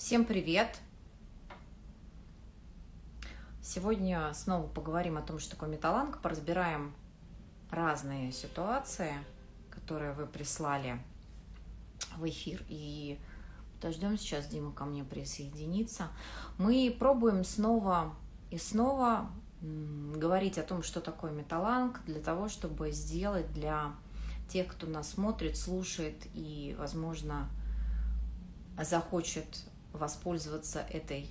Всем привет! Сегодня снова поговорим о том, что такое металланг, поразбираем разные ситуации, которые вы прислали в эфир. И дождем сейчас Дима ко мне присоединиться. Мы пробуем снова и снова говорить о том, что такое металланг, для того, чтобы сделать для тех, кто нас смотрит, слушает и, возможно, захочет воспользоваться этой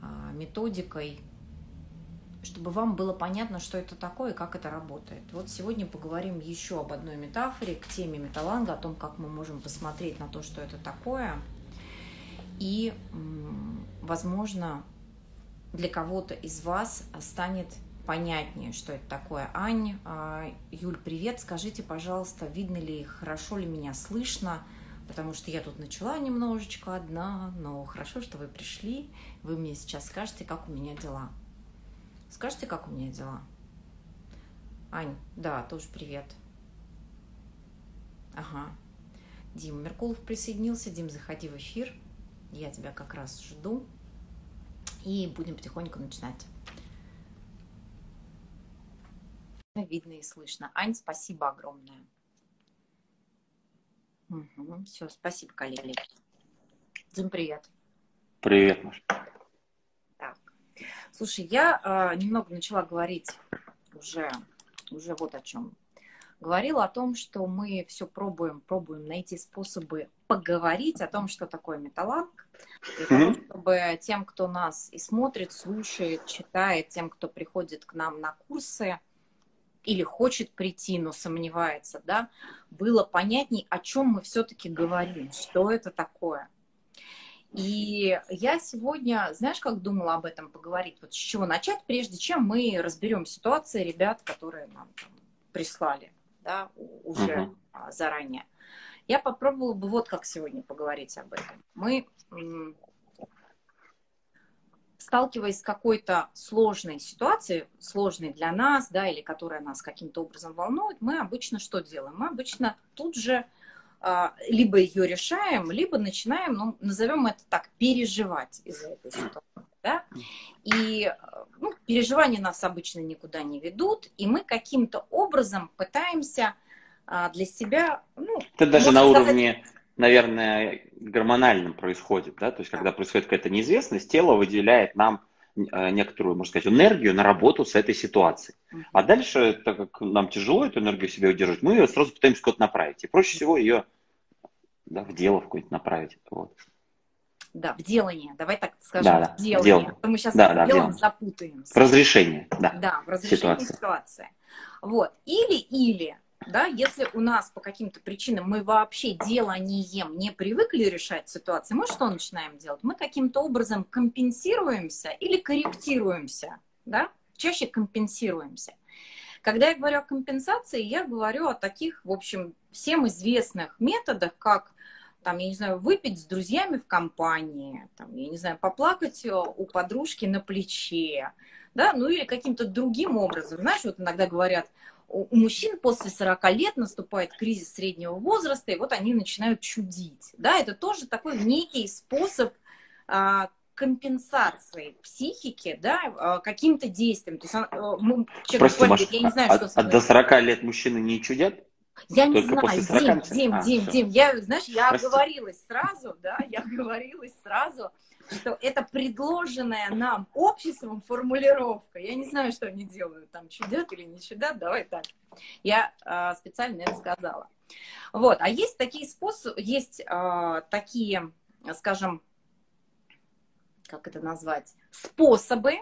а, методикой, чтобы вам было понятно, что это такое и как это работает. Вот сегодня поговорим еще об одной метафоре к теме металланга, о том, как мы можем посмотреть на то, что это такое. И, возможно, для кого-то из вас станет понятнее, что это такое. Ань, а, Юль, привет. Скажите, пожалуйста, видно ли, хорошо ли меня слышно? Потому что я тут начала немножечко одна, но хорошо, что вы пришли. Вы мне сейчас скажете, как у меня дела. Скажите, как у меня дела? Ань, да, тоже привет. Ага. Дим Меркулов присоединился. Дим, заходи в эфир. Я тебя как раз жду. И будем потихоньку начинать. Видно и слышно. Ань, спасибо огромное. Угу, все, спасибо, коллеги. Дим, привет. Привет, Маша. Так. Слушай, я э, немного начала говорить уже, уже вот о чем. Говорила о том, что мы все пробуем, пробуем найти способы поговорить о том, что такое металланг, mm-hmm. чтобы тем, кто нас и смотрит, слушает, читает, тем, кто приходит к нам на курсы, или хочет прийти, но сомневается, да, было понятней, о чем мы все-таки говорим, что это такое. И я сегодня, знаешь, как думала об этом поговорить, вот с чего начать, прежде чем мы разберем ситуации ребят, которые нам там прислали, да, уже uh-huh. заранее. Я попробовала бы вот как сегодня поговорить об этом. Мы сталкиваясь с какой-то сложной ситуацией, сложной для нас, да, или которая нас каким-то образом волнует, мы обычно что делаем? Мы обычно тут же а, либо ее решаем, либо начинаем, ну, назовем это так, переживать из-за этой ситуации. Да? И ну, переживания нас обычно никуда не ведут, и мы каким-то образом пытаемся а, для себя... Ну, это даже на сказать, уровне наверное, гормональным происходит, да, то есть когда происходит какая-то неизвестность, тело выделяет нам э, некоторую, можно сказать, энергию на работу с этой ситуацией. А дальше, так как нам тяжело эту энергию себе удерживать, мы ее сразу пытаемся куда-то направить. И проще всего ее да, в дело в какое-то направить. Вот. Да, в делание. Давай так скажем, да, в делание. Дел... А то мы сейчас да, да, делом запутаемся. В разрешение, да. Да, в разрешении ситуации. ситуации. Вот. Или-или да, если у нас по каким-то причинам мы вообще деланием не привыкли решать ситуации, мы что начинаем делать? Мы каким-то образом компенсируемся или корректируемся, да? Чаще компенсируемся. Когда я говорю о компенсации, я говорю о таких, в общем, всем известных методах, как там, я не знаю, выпить с друзьями в компании, там, я не знаю, поплакать у подружки на плече, да, ну или каким-то другим образом. Знаешь, вот иногда говорят, у мужчин после 40 лет наступает кризис среднего возраста, и вот они начинают чудить. Да, это тоже такой некий способ а, компенсации психики, да, а, каким-то действием. То есть а, мы, Прости, Маш, я не знаю, а, что... А до 40 лет мужчины не чудят? Я Только не знаю, Дим, Дим, а, Дим, Дим, я, знаешь, я Прости. оговорилась сразу, да, я оговорилась сразу, что это предложенная нам обществом формулировка. Я не знаю, что они делают, там чудят или не чудят, давай так. Я э, специально это сказала. Вот, а есть такие способы, есть э, такие, скажем, как это назвать, способы,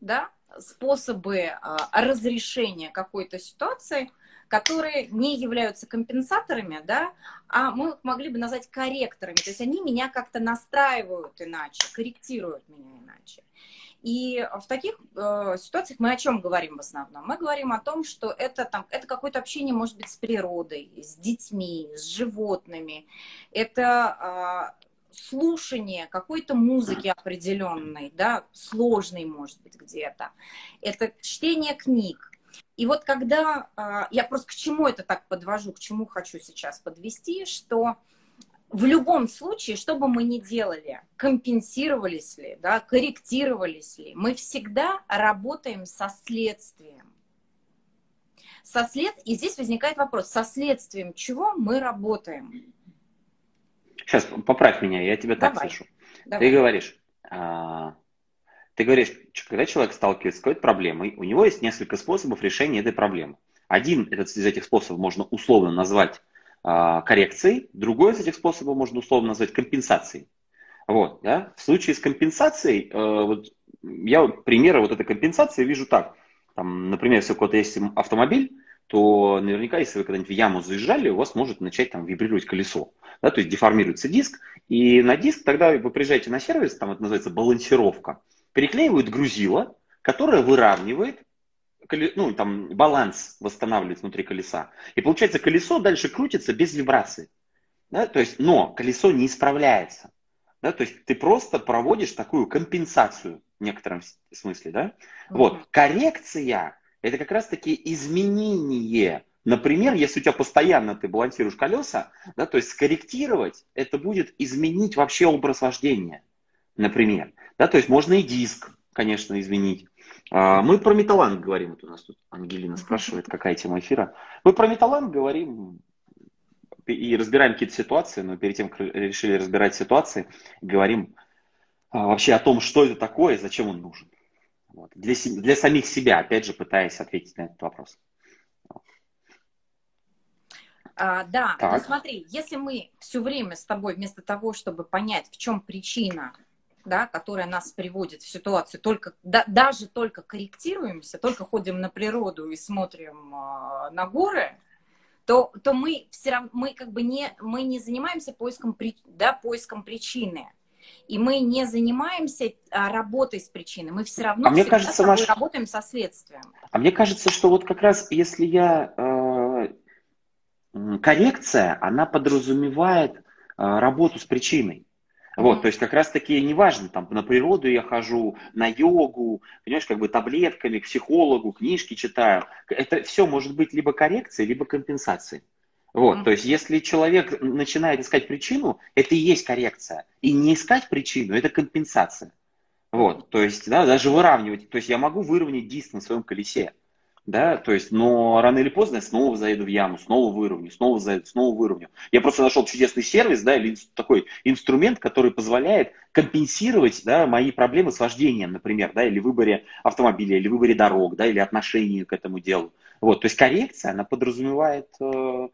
да, способы э, разрешения какой-то ситуации, которые не являются компенсаторами, да, а мы их могли бы назвать корректорами. То есть они меня как-то настраивают иначе, корректируют меня иначе. И в таких э, ситуациях мы о чем говорим в основном? Мы говорим о том, что это, там, это какое-то общение, может быть, с природой, с детьми, с животными. Это э, слушание какой-то музыки определенной, да, сложной, может быть, где-то. Это чтение книг. И вот когда а, я просто к чему это так подвожу, к чему хочу сейчас подвести, что в любом случае, что бы мы ни делали, компенсировались ли, да, корректировались ли. Мы всегда работаем со следствием. Со след... И здесь возникает вопрос, со следствием чего мы работаем? Сейчас, поправь меня, я тебя Давай. так слышу. Давай. Ты говоришь, а, ты говоришь, когда человек сталкивается с какой-то проблемой, у него есть несколько способов решения этой проблемы. Один из этих способов можно условно назвать а, коррекцией, другой из этих способов можно условно назвать компенсацией. Вот, да? В случае с компенсацией, э, вот, я примеры вот этой компенсации вижу так. Там, например, если у кого-то есть автомобиль, то наверняка, если вы когда-нибудь в яму заезжали, у вас может начать там вибрировать колесо. Да, то есть деформируется диск, и на диск тогда вы приезжаете на сервис, там это называется балансировка, переклеивают грузило, которое выравнивает ну, там, баланс восстанавливает внутри колеса. И получается, колесо дальше крутится без вибрации. Да? То есть, но колесо не исправляется. Да? То есть ты просто проводишь такую компенсацию в некотором смысле. Да? Mm-hmm. Вот. Коррекция – это как раз-таки изменение. Например, если у тебя постоянно ты балансируешь колеса, да, то есть скорректировать, это будет изменить вообще образ вождения, например. Да, то есть можно и диск, конечно, изменить. А, мы про металланг говорим. Вот у нас тут Ангелина спрашивает, какая тема эфира. Мы про металланг говорим и разбираем какие-то ситуации, но перед тем, как решили разбирать ситуации, говорим а, вообще о том, что это такое, зачем он нужен. Вот. Для, для самих себя, опять же, пытаясь ответить на этот вопрос. А, да, так. ну смотри, если мы все время с тобой вместо того, чтобы понять, в чем причина да, которая нас приводит в ситуацию, только, да, даже только корректируемся, только ходим на природу и смотрим э, на горы, то, то мы все равно, мы как бы не, мы не занимаемся поиском, да, поиском причины. И мы не занимаемся а, работой с причиной. Мы все равно а мне кажется, Маш... работаем со следствием. А мне кажется, что вот как раз если я... Э, коррекция, она подразумевает э, работу с причиной. Вот, то есть как раз-таки неважно, там на природу я хожу, на йогу, понимаешь, как бы таблетками, к психологу, книжки читаю. Это все может быть либо коррекцией, либо компенсацией. Вот, mm-hmm. то есть если человек начинает искать причину, это и есть коррекция. И не искать причину, это компенсация. Вот, то есть, да, даже выравнивать. То есть я могу выровнять диск на своем колесе да, то есть, но рано или поздно я снова заеду в яму, снова выровню, снова заеду, снова выровню. Я просто нашел чудесный сервис, да, или такой инструмент, который позволяет компенсировать, да, мои проблемы с вождением, например, да, или выборе автомобиля, или выборе дорог, да, или отношении к этому делу. Вот, то есть коррекция, она подразумевает э,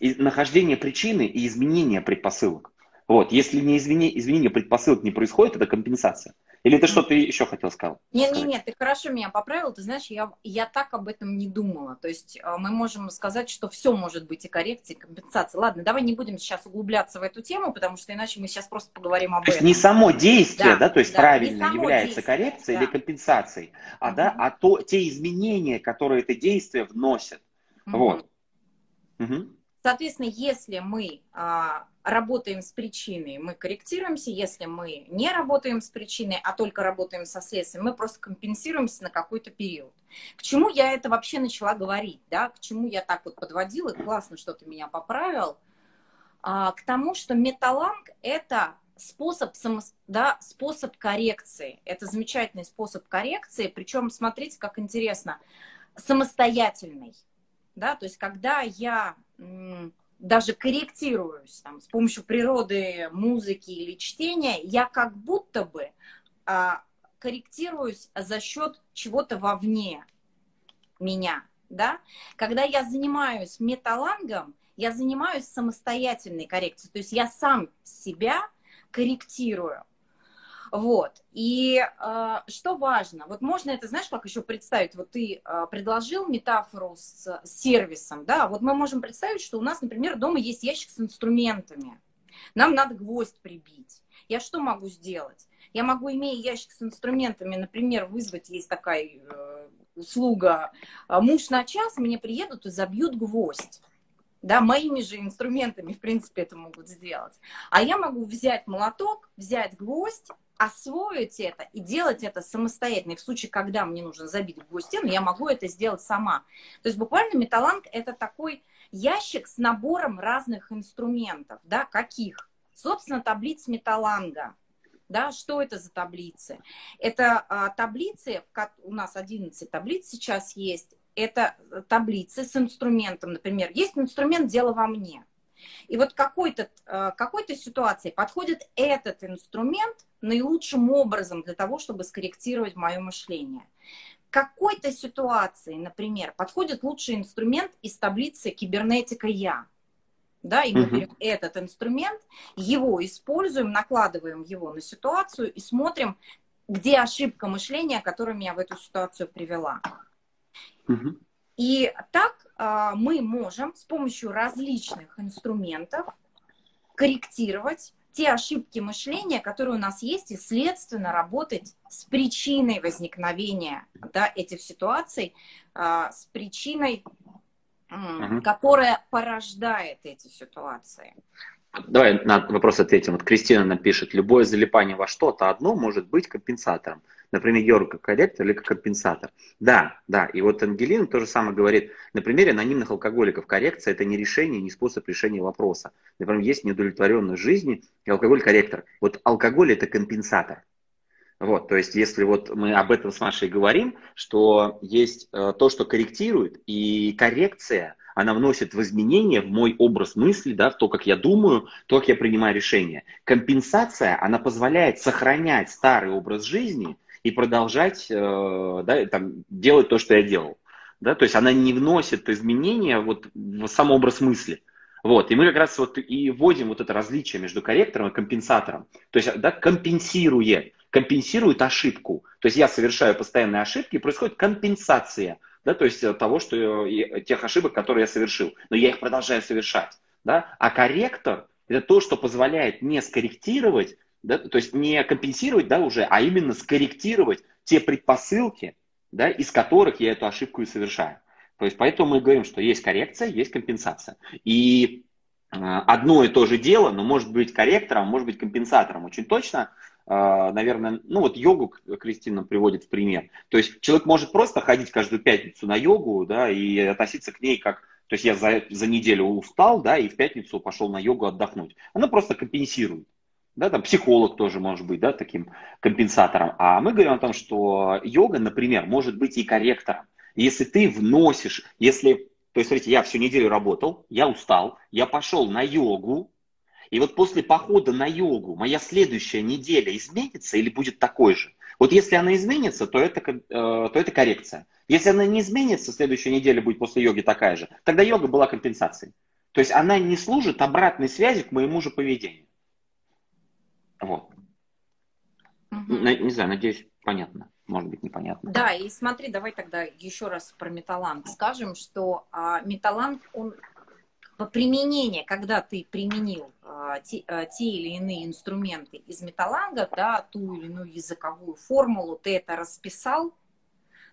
нахождение причины и изменение предпосылок. Вот, если не изменение, изменение предпосылок не происходит, это компенсация. Или ты что-то еще хотел сказать? Нет, нет, нет, ты хорошо меня поправил. Ты знаешь, я, я так об этом не думала. То есть э, мы можем сказать, что все может быть и коррекция, и компенсация. Ладно, давай не будем сейчас углубляться в эту тему, потому что иначе мы сейчас просто поговорим об то этом. Не само действие, да, да то есть да, правильно является действие, коррекцией да. или компенсацией, а, угу. да, а то, те изменения, которые это действие вносят. Угу. Вот. Угу. Соответственно, если мы а, работаем с причиной, мы корректируемся. Если мы не работаем с причиной, а только работаем со следствием, мы просто компенсируемся на какой-то период. К чему я это вообще начала говорить, да? К чему я так вот подводила? Классно, что ты меня поправил. А, к тому, что металланг – это способ, само, да, способ коррекции. Это замечательный способ коррекции. Причем, смотрите, как интересно, самостоятельный. Да? То есть, когда я даже корректируюсь там, с помощью природы, музыки или чтения, я как будто бы а, корректируюсь за счет чего-то вовне меня. Да? Когда я занимаюсь металлангом, я занимаюсь самостоятельной коррекцией. То есть я сам себя корректирую. Вот. И э, что важно, вот можно это, знаешь, как еще представить, вот ты э, предложил метафору с, с сервисом, да, вот мы можем представить, что у нас, например, дома есть ящик с инструментами, нам надо гвоздь прибить. Я что могу сделать? Я могу, имея ящик с инструментами, например, вызвать, есть такая э, услуга, э, муж на час, мне приедут и забьют гвоздь да, моими же инструментами, в принципе, это могут сделать. А я могу взять молоток, взять гвоздь, освоить это и делать это самостоятельно. И в случае, когда мне нужно забить в стену, я могу это сделать сама. То есть буквально металланг – это такой ящик с набором разных инструментов. Да, каких? Собственно, таблица Металланга. Да, что это за таблицы? Это а, таблицы, у нас 11 таблиц сейчас есть, это таблицы с инструментом, например, есть инструмент «Дело во мне». И вот какой-то а, какой-то ситуации подходит этот инструмент наилучшим образом для того, чтобы скорректировать мое мышление. Какой-то ситуации, например, подходит лучший инструмент из таблицы «Кибернетика Я» да, и мы uh-huh. берем этот инструмент, его используем, накладываем его на ситуацию и смотрим, где ошибка мышления, которая меня в эту ситуацию привела. Uh-huh. И так а, мы можем с помощью различных инструментов корректировать те ошибки мышления, которые у нас есть, и, следственно, работать с причиной возникновения да, этих ситуаций, а, с причиной угу. которая порождает эти ситуации. Давай на вопрос ответим. Вот Кристина напишет, любое залипание во что-то одно может быть компенсатором. Например, йога как корректор или как компенсатор. Да, да. И вот Ангелина то же самое говорит. На примере анонимных алкоголиков коррекция – это не решение, не способ решения вопроса. Например, есть неудовлетворенность жизни, и алкоголь – корректор. Вот алкоголь – это компенсатор. Вот, то есть, если вот мы об этом с Машей говорим, что есть э, то, что корректирует, и коррекция, она вносит в изменения в мой образ мысли, да, в то, как я думаю, то, как я принимаю решения. Компенсация, она позволяет сохранять старый образ жизни и продолжать э, да, там, делать то, что я делал. Да, то есть она не вносит изменения вот в сам образ мысли. Вот, и мы как раз вот и вводим вот это различие между корректором и компенсатором. То есть, да, компенсирует компенсирует ошибку. То есть я совершаю постоянные ошибки, происходит компенсация да, то есть того, что тех ошибок, которые я совершил. Но я их продолжаю совершать. Да? А корректор – это то, что позволяет не скорректировать, да, то есть не компенсировать да, уже, а именно скорректировать те предпосылки, да, из которых я эту ошибку и совершаю. То есть поэтому мы говорим, что есть коррекция, есть компенсация. И э, одно и то же дело, но может быть корректором, может быть компенсатором. Очень точно наверное, ну вот йогу Кристина приводит в пример. То есть человек может просто ходить каждую пятницу на йогу, да, и относиться к ней как, то есть я за, за неделю устал, да, и в пятницу пошел на йогу отдохнуть. Она просто компенсирует. Да, там психолог тоже может быть, да, таким компенсатором. А мы говорим о том, что йога, например, может быть и корректором. Если ты вносишь, если, то есть, смотрите, я всю неделю работал, я устал, я пошел на йогу, и вот после похода на йогу моя следующая неделя изменится или будет такой же? Вот если она изменится, то это, э, то это коррекция. Если она не изменится, следующая неделя будет после йоги такая же, тогда йога была компенсацией. То есть она не служит обратной связи к моему же поведению. Вот. Угу. Не знаю, надеюсь, понятно. Может быть, непонятно. Да, и смотри, давай тогда еще раз про металланг скажем, что а, металланг, он по применению, когда ты применил а, те, а, те или иные инструменты из металланга, да, ту или иную языковую формулу, ты это расписал,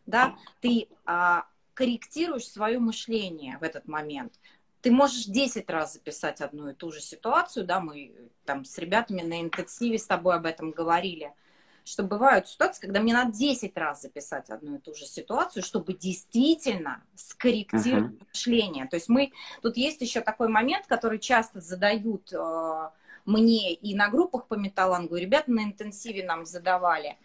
да, ты а, корректируешь свое мышление в этот момент. Ты можешь 10 раз записать одну и ту же ситуацию, да, мы там с ребятами на интенсиве с тобой об этом говорили – что бывают ситуации, когда мне надо 10 раз записать одну и ту же ситуацию, чтобы действительно скорректировать uh-huh. мышление. То есть мы, тут есть еще такой момент, который часто задают э, мне и на группах по металлангу, и ребята на интенсиве нам задавали.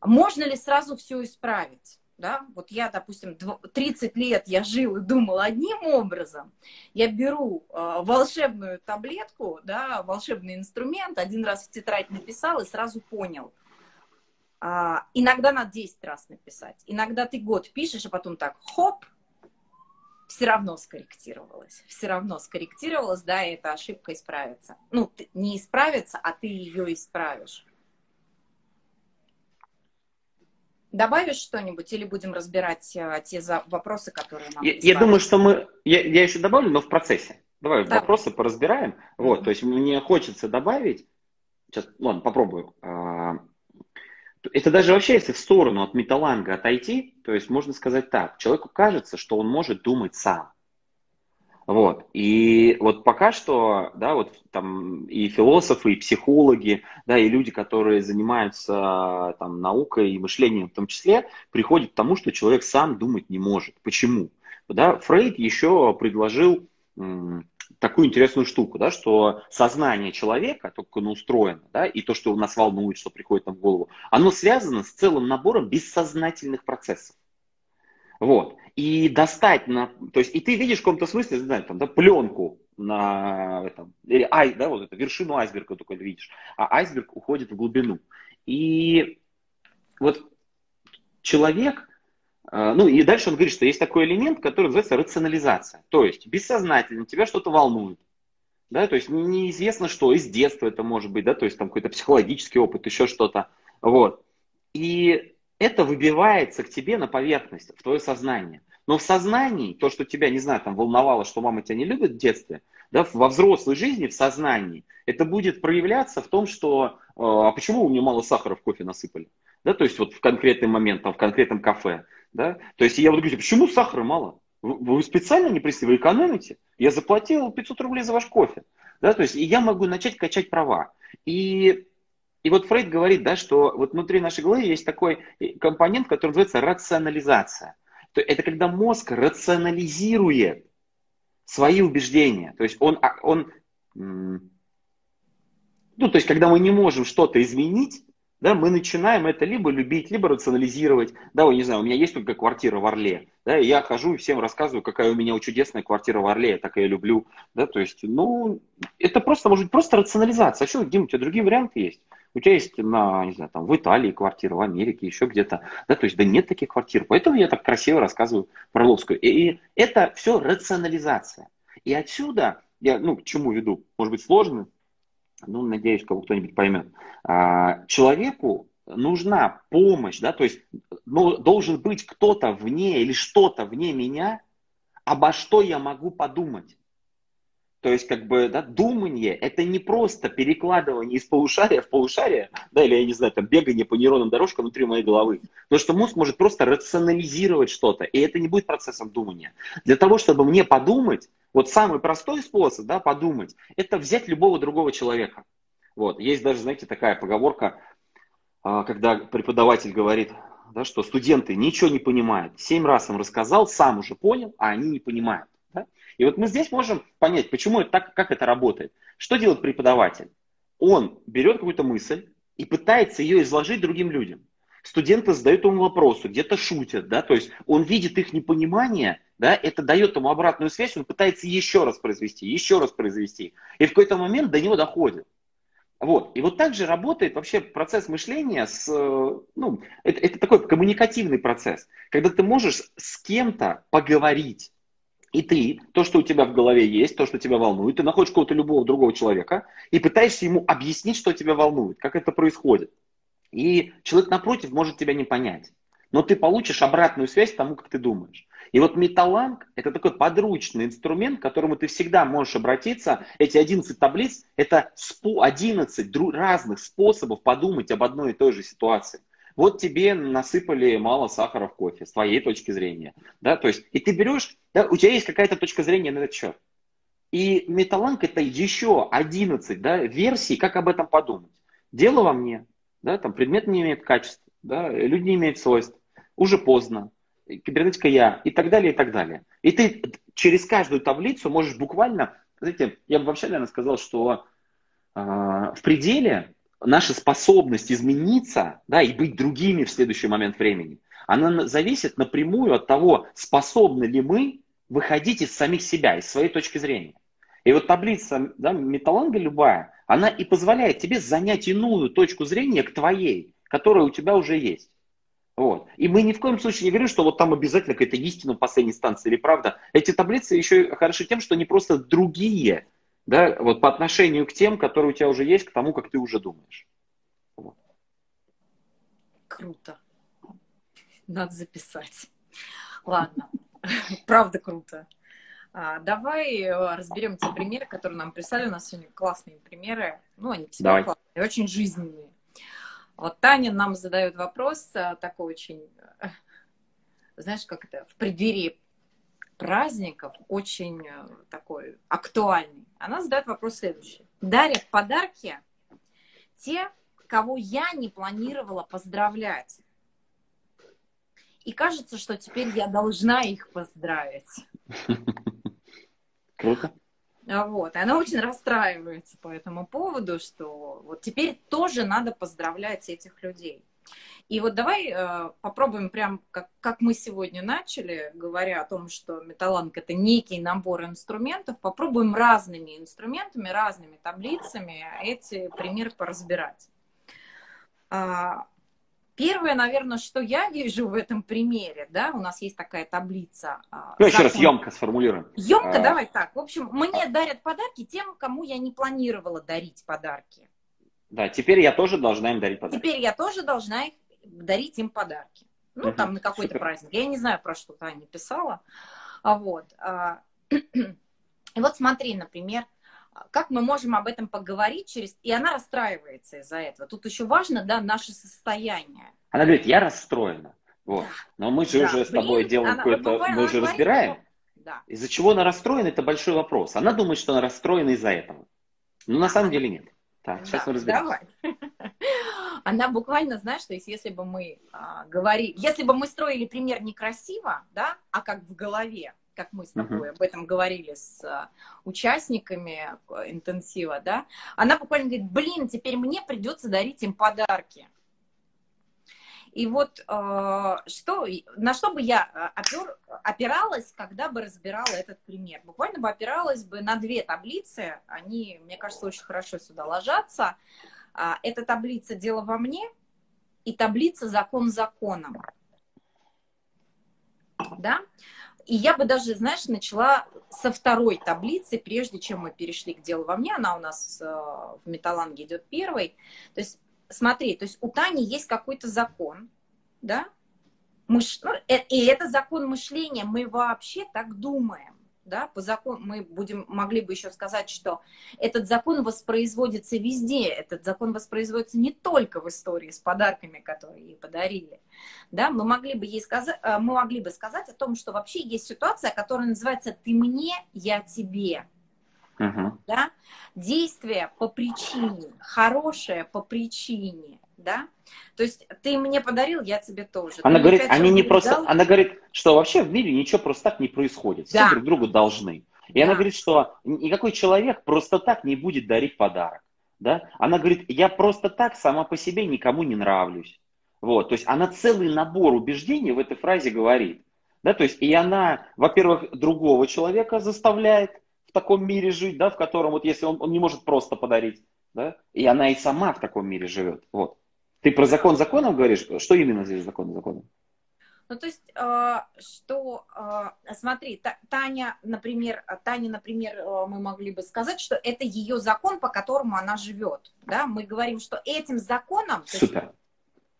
Можно ли сразу все исправить? Да? Вот я, допустим, 30 лет я жил и думал одним образом. Я беру э, волшебную таблетку, да, волшебный инструмент, один раз в тетрадь написал и сразу понял – а, иногда надо 10 раз написать. Иногда ты год пишешь, а потом так, хоп, все равно скорректировалась. Все равно скорректировалась, да, и эта ошибка исправится. Ну, не исправится, а ты ее исправишь. Добавишь что-нибудь или будем разбирать а, те за, вопросы, которые нам Я, я думаю, что мы... Я, я еще добавлю, но в процессе. Давай да. вопросы поразбираем. Вот, mm-hmm. то есть мне хочется добавить... Сейчас, ладно, попробую. Это даже вообще, если в сторону от металланга отойти, то есть можно сказать так, человеку кажется, что он может думать сам. Вот. И вот пока что, да, вот там и философы, и психологи, да, и люди, которые занимаются там наукой и мышлением в том числе, приходят к тому, что человек сам думать не может. Почему? Да, Фрейд еще предложил такую интересную штуку, да, что сознание человека, то, как оно устроено, да, и то, что нас волнует, что приходит нам в голову, оно связано с целым набором бессознательных процессов. Вот. И достать на... То есть, и ты видишь в каком-то смысле, знаешь, там, да, пленку на этом, или ай, да, вот это, вершину айсберга только видишь, а айсберг уходит в глубину. И вот человек, ну и дальше он говорит, что есть такой элемент, который называется рационализация. То есть бессознательно тебя что-то волнует. Да, то есть неизвестно что, из детства это может быть, да, то есть там какой-то психологический опыт, еще что-то. Вот. И это выбивается к тебе на поверхность, в твое сознание. Но в сознании, то, что тебя, не знаю, там волновало, что мама тебя не любит в детстве, да, во взрослой жизни, в сознании, это будет проявляться в том, что э, а почему у меня мало сахара в кофе насыпали? Да, то есть вот в конкретный момент, там, в конкретном кафе. Да? То есть я буду говорить, почему сахара мало? Вы, специально не пришли, вы экономите? Я заплатил 500 рублей за ваш кофе. Да, то есть и я могу начать качать права. И и вот Фрейд говорит, да, что вот внутри нашей головы есть такой компонент, который называется рационализация. То это когда мозг рационализирует свои убеждения. То есть он, а, он ну, то есть когда мы не можем что-то изменить, да, мы начинаем это либо любить, либо рационализировать. Да, вы не знаю, у меня есть только квартира в Орле, да, и я хожу и всем рассказываю, какая у меня чудесная квартира в Орле, я так ее люблю, да, то есть, ну, это просто, может быть, просто рационализация. А что, Дим, у тебя другие варианты есть? У тебя есть на, не знаю, там, в Италии квартира, в Америке, еще где-то. Да, то есть, да нет таких квартир. Поэтому я так красиво рассказываю про Ловскую. И, и это все рационализация. И отсюда, я, ну, к чему веду, может быть, сложно, ну, надеюсь, кого кто-нибудь поймет. А, человеку нужна помощь, да, то есть ну, должен быть кто-то вне или что-то вне меня, обо что я могу подумать. То есть, как бы, да, думание – это не просто перекладывание из полушария в полушарие, да, или, я не знаю, там, бегание по нейронным дорожкам внутри моей головы. Потому что мозг может просто рационализировать что-то, и это не будет процессом думания. Для того, чтобы мне подумать, вот самый простой способ, да, подумать, это взять любого другого человека. Вот, есть даже, знаете, такая поговорка, а, когда преподаватель говорит, да, что студенты ничего не понимают. Семь раз им рассказал, сам уже понял, а они не понимают. И вот мы здесь можем понять, почему это так, как это работает. Что делает преподаватель? Он берет какую-то мысль и пытается ее изложить другим людям. Студенты задают ему вопросы, где-то шутят, да, то есть он видит их непонимание, да, это дает ему обратную связь, он пытается еще раз произвести, еще раз произвести. И в какой-то момент до него доходит. Вот. И вот так же работает вообще процесс мышления с, ну, это, это такой коммуникативный процесс, когда ты можешь с кем-то поговорить, и ты, то, что у тебя в голове есть, то, что тебя волнует, ты находишь какого-то любого другого человека и пытаешься ему объяснить, что тебя волнует, как это происходит. И человек напротив может тебя не понять. Но ты получишь обратную связь тому, как ты думаешь. И вот металланг – это такой подручный инструмент, к которому ты всегда можешь обратиться. Эти 11 таблиц – это 11 разных способов подумать об одной и той же ситуации. Вот тебе насыпали мало сахара в кофе, с твоей точки зрения. Да? То есть, и ты берешь, да, у тебя есть какая-то точка зрения на этот счет. И металланг это еще 11 да, версий, как об этом подумать. Дело во мне, да, там предмет не имеет качества, да, люди не имеют свойств, уже поздно, кибернетика я и так далее, и так далее. И ты через каждую таблицу можешь буквально, знаете, я бы вообще, наверное, сказал, что э, в пределе наша способность измениться да, и быть другими в следующий момент времени, она зависит напрямую от того, способны ли мы выходить из самих себя, из своей точки зрения. И вот таблица да, металланга любая, она и позволяет тебе занять иную точку зрения к твоей, которая у тебя уже есть. Вот. И мы ни в коем случае не говорим, что вот там обязательно какая-то истина в последней инстанции или правда. Эти таблицы еще хороши тем, что они просто другие да, вот по отношению к тем, которые у тебя уже есть, к тому, как ты уже думаешь. Вот. Круто. Надо записать. Ладно, правда круто. А, давай э, разберем те примеры, которые нам прислали. У нас сегодня классные примеры. Ну, они всегда давай. классные, очень жизненные. Вот Таня нам задает вопрос э, такой очень, э, знаешь, как это, в преддверии праздников очень э, такой актуальный. Она задает вопрос следующий. Дарят подарки те, кого я не планировала поздравлять. И кажется, что теперь я должна их поздравить. Круто. А вот. И она очень расстраивается по этому поводу, что вот теперь тоже надо поздравлять этих людей. И вот давай э, попробуем прям, как, как мы сегодня начали, говоря о том, что металланг это некий набор инструментов, попробуем разными инструментами, разными таблицами эти примеры поразбирать. А, Первое, наверное, что я вижу в этом примере, да, у нас есть такая таблица. А, ну, еще раз емко сформулируем. Емко, а... давай так. В общем, мне дарят подарки тем, кому я не планировала дарить подарки. Да, теперь я тоже должна им дарить подарки. Теперь я тоже должна их дарить им подарки. Ну, угу, там на какой-то супер. праздник. Я не знаю, про что Таня писала. А вот. А, и вот смотри, например, как мы можем об этом поговорить через... И она расстраивается из-за этого. Тут еще важно, да, наше состояние. Она говорит, я расстроена. Вот. Но мы же да. уже с тобой Блин, делаем какое-то... Мы уже разбираем. Да. Из-за чего она расстроена, это большой вопрос. Она думает, что она расстроена из-за этого. Но на самом деле нет. Так, сейчас да, мы разберемся. Давай. Она буквально, знаешь, то есть если бы мы а, говорили, если бы мы строили пример некрасиво, да, а как в голове, как мы с тобой uh-huh. об этом говорили с а, участниками э, интенсива, да, она буквально говорит, блин, теперь мне придется дарить им подарки. И вот э, что, на что бы я э, опер, опиралась, когда бы разбирала этот пример? Буквально бы опиралась бы на две таблицы. Они, мне кажется, очень хорошо сюда ложатся. Э, это таблица «Дело во мне» и таблица «Закон законом». Да? И я бы даже, знаешь, начала со второй таблицы, прежде чем мы перешли к делу во мне. Она у нас в металланге идет первой. То есть, смотри, то есть у Тани есть какой-то закон, да? Мыш... Ну, э, и это закон мышления. Мы вообще так думаем да, по закону, мы будем, могли бы еще сказать, что этот закон воспроизводится везде, этот закон воспроизводится не только в истории с подарками, которые ей подарили, да, мы могли бы ей сказать, э, мы могли бы сказать о том, что вообще есть ситуация, которая называется «ты мне, я тебе», uh-huh. да, действие по причине, хорошее по причине, да? То есть ты мне подарил, я тебе тоже. Она говорит, они не просто, дал. она говорит, что вообще в мире ничего просто так не происходит, да. все друг другу должны. И да. она говорит, что никакой человек просто так не будет дарить подарок, да? Она говорит, я просто так сама по себе никому не нравлюсь. Вот, то есть она целый набор убеждений в этой фразе говорит. Да, то есть и она, во-первых, другого человека заставляет таком мире жить, да, в котором вот если он, он не может просто подарить, да, и она и сама в таком мире живет. Вот. Ты про закон законом говоришь? Что именно здесь закон законом? Ну, то есть, э, что, э, смотри, Таня, например, Таня, например, э, мы могли бы сказать, что это ее закон, по которому она живет, да? Мы говорим, что этим законом... Супер. Есть,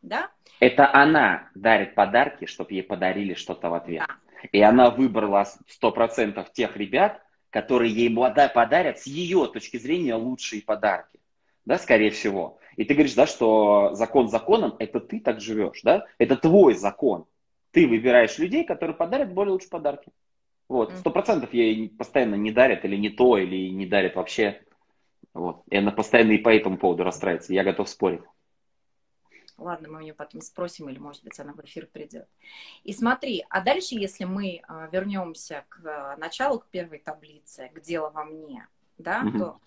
да? Это она дарит подарки, чтобы ей подарили что-то в ответ. Да. И она выбрала 100% тех ребят, которые ей подарят с ее точки зрения лучшие подарки, да, скорее всего. И ты говоришь, да, что закон законом, это ты так живешь, да? Это твой закон. Ты выбираешь людей, которые подарят более лучшие подарки. Вот, сто процентов ей постоянно не дарят или не то, или не дарят вообще. Вот. И она постоянно и по этому поводу расстраивается. Я готов спорить. Ладно, мы у нее потом спросим, или, может быть, она в эфир придет. И смотри, а дальше, если мы а, вернемся к а, началу, к первой таблице, к делу во мне, да, угу. то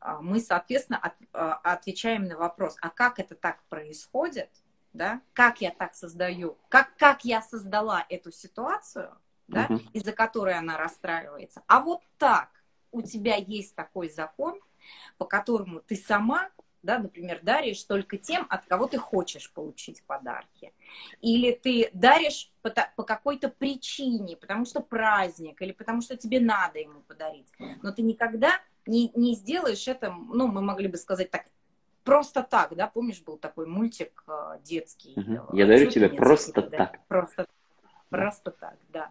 а, мы, соответственно, от, отвечаем на вопрос, а как это так происходит, да, как я так создаю, как, как я создала эту ситуацию, да, uh-huh. из-за которой она расстраивается. А вот так у тебя есть такой закон, по которому ты сама, да, например, даришь только тем, от кого ты хочешь получить подарки. Или ты даришь по, по какой-то причине, потому что праздник, или потому что тебе надо ему подарить. Но ты никогда не, не сделаешь это, ну, мы могли бы сказать так, просто так, да, помнишь, был такой мультик э, детский. Угу. Я дарю тебе просто да? так. Просто, просто так, да.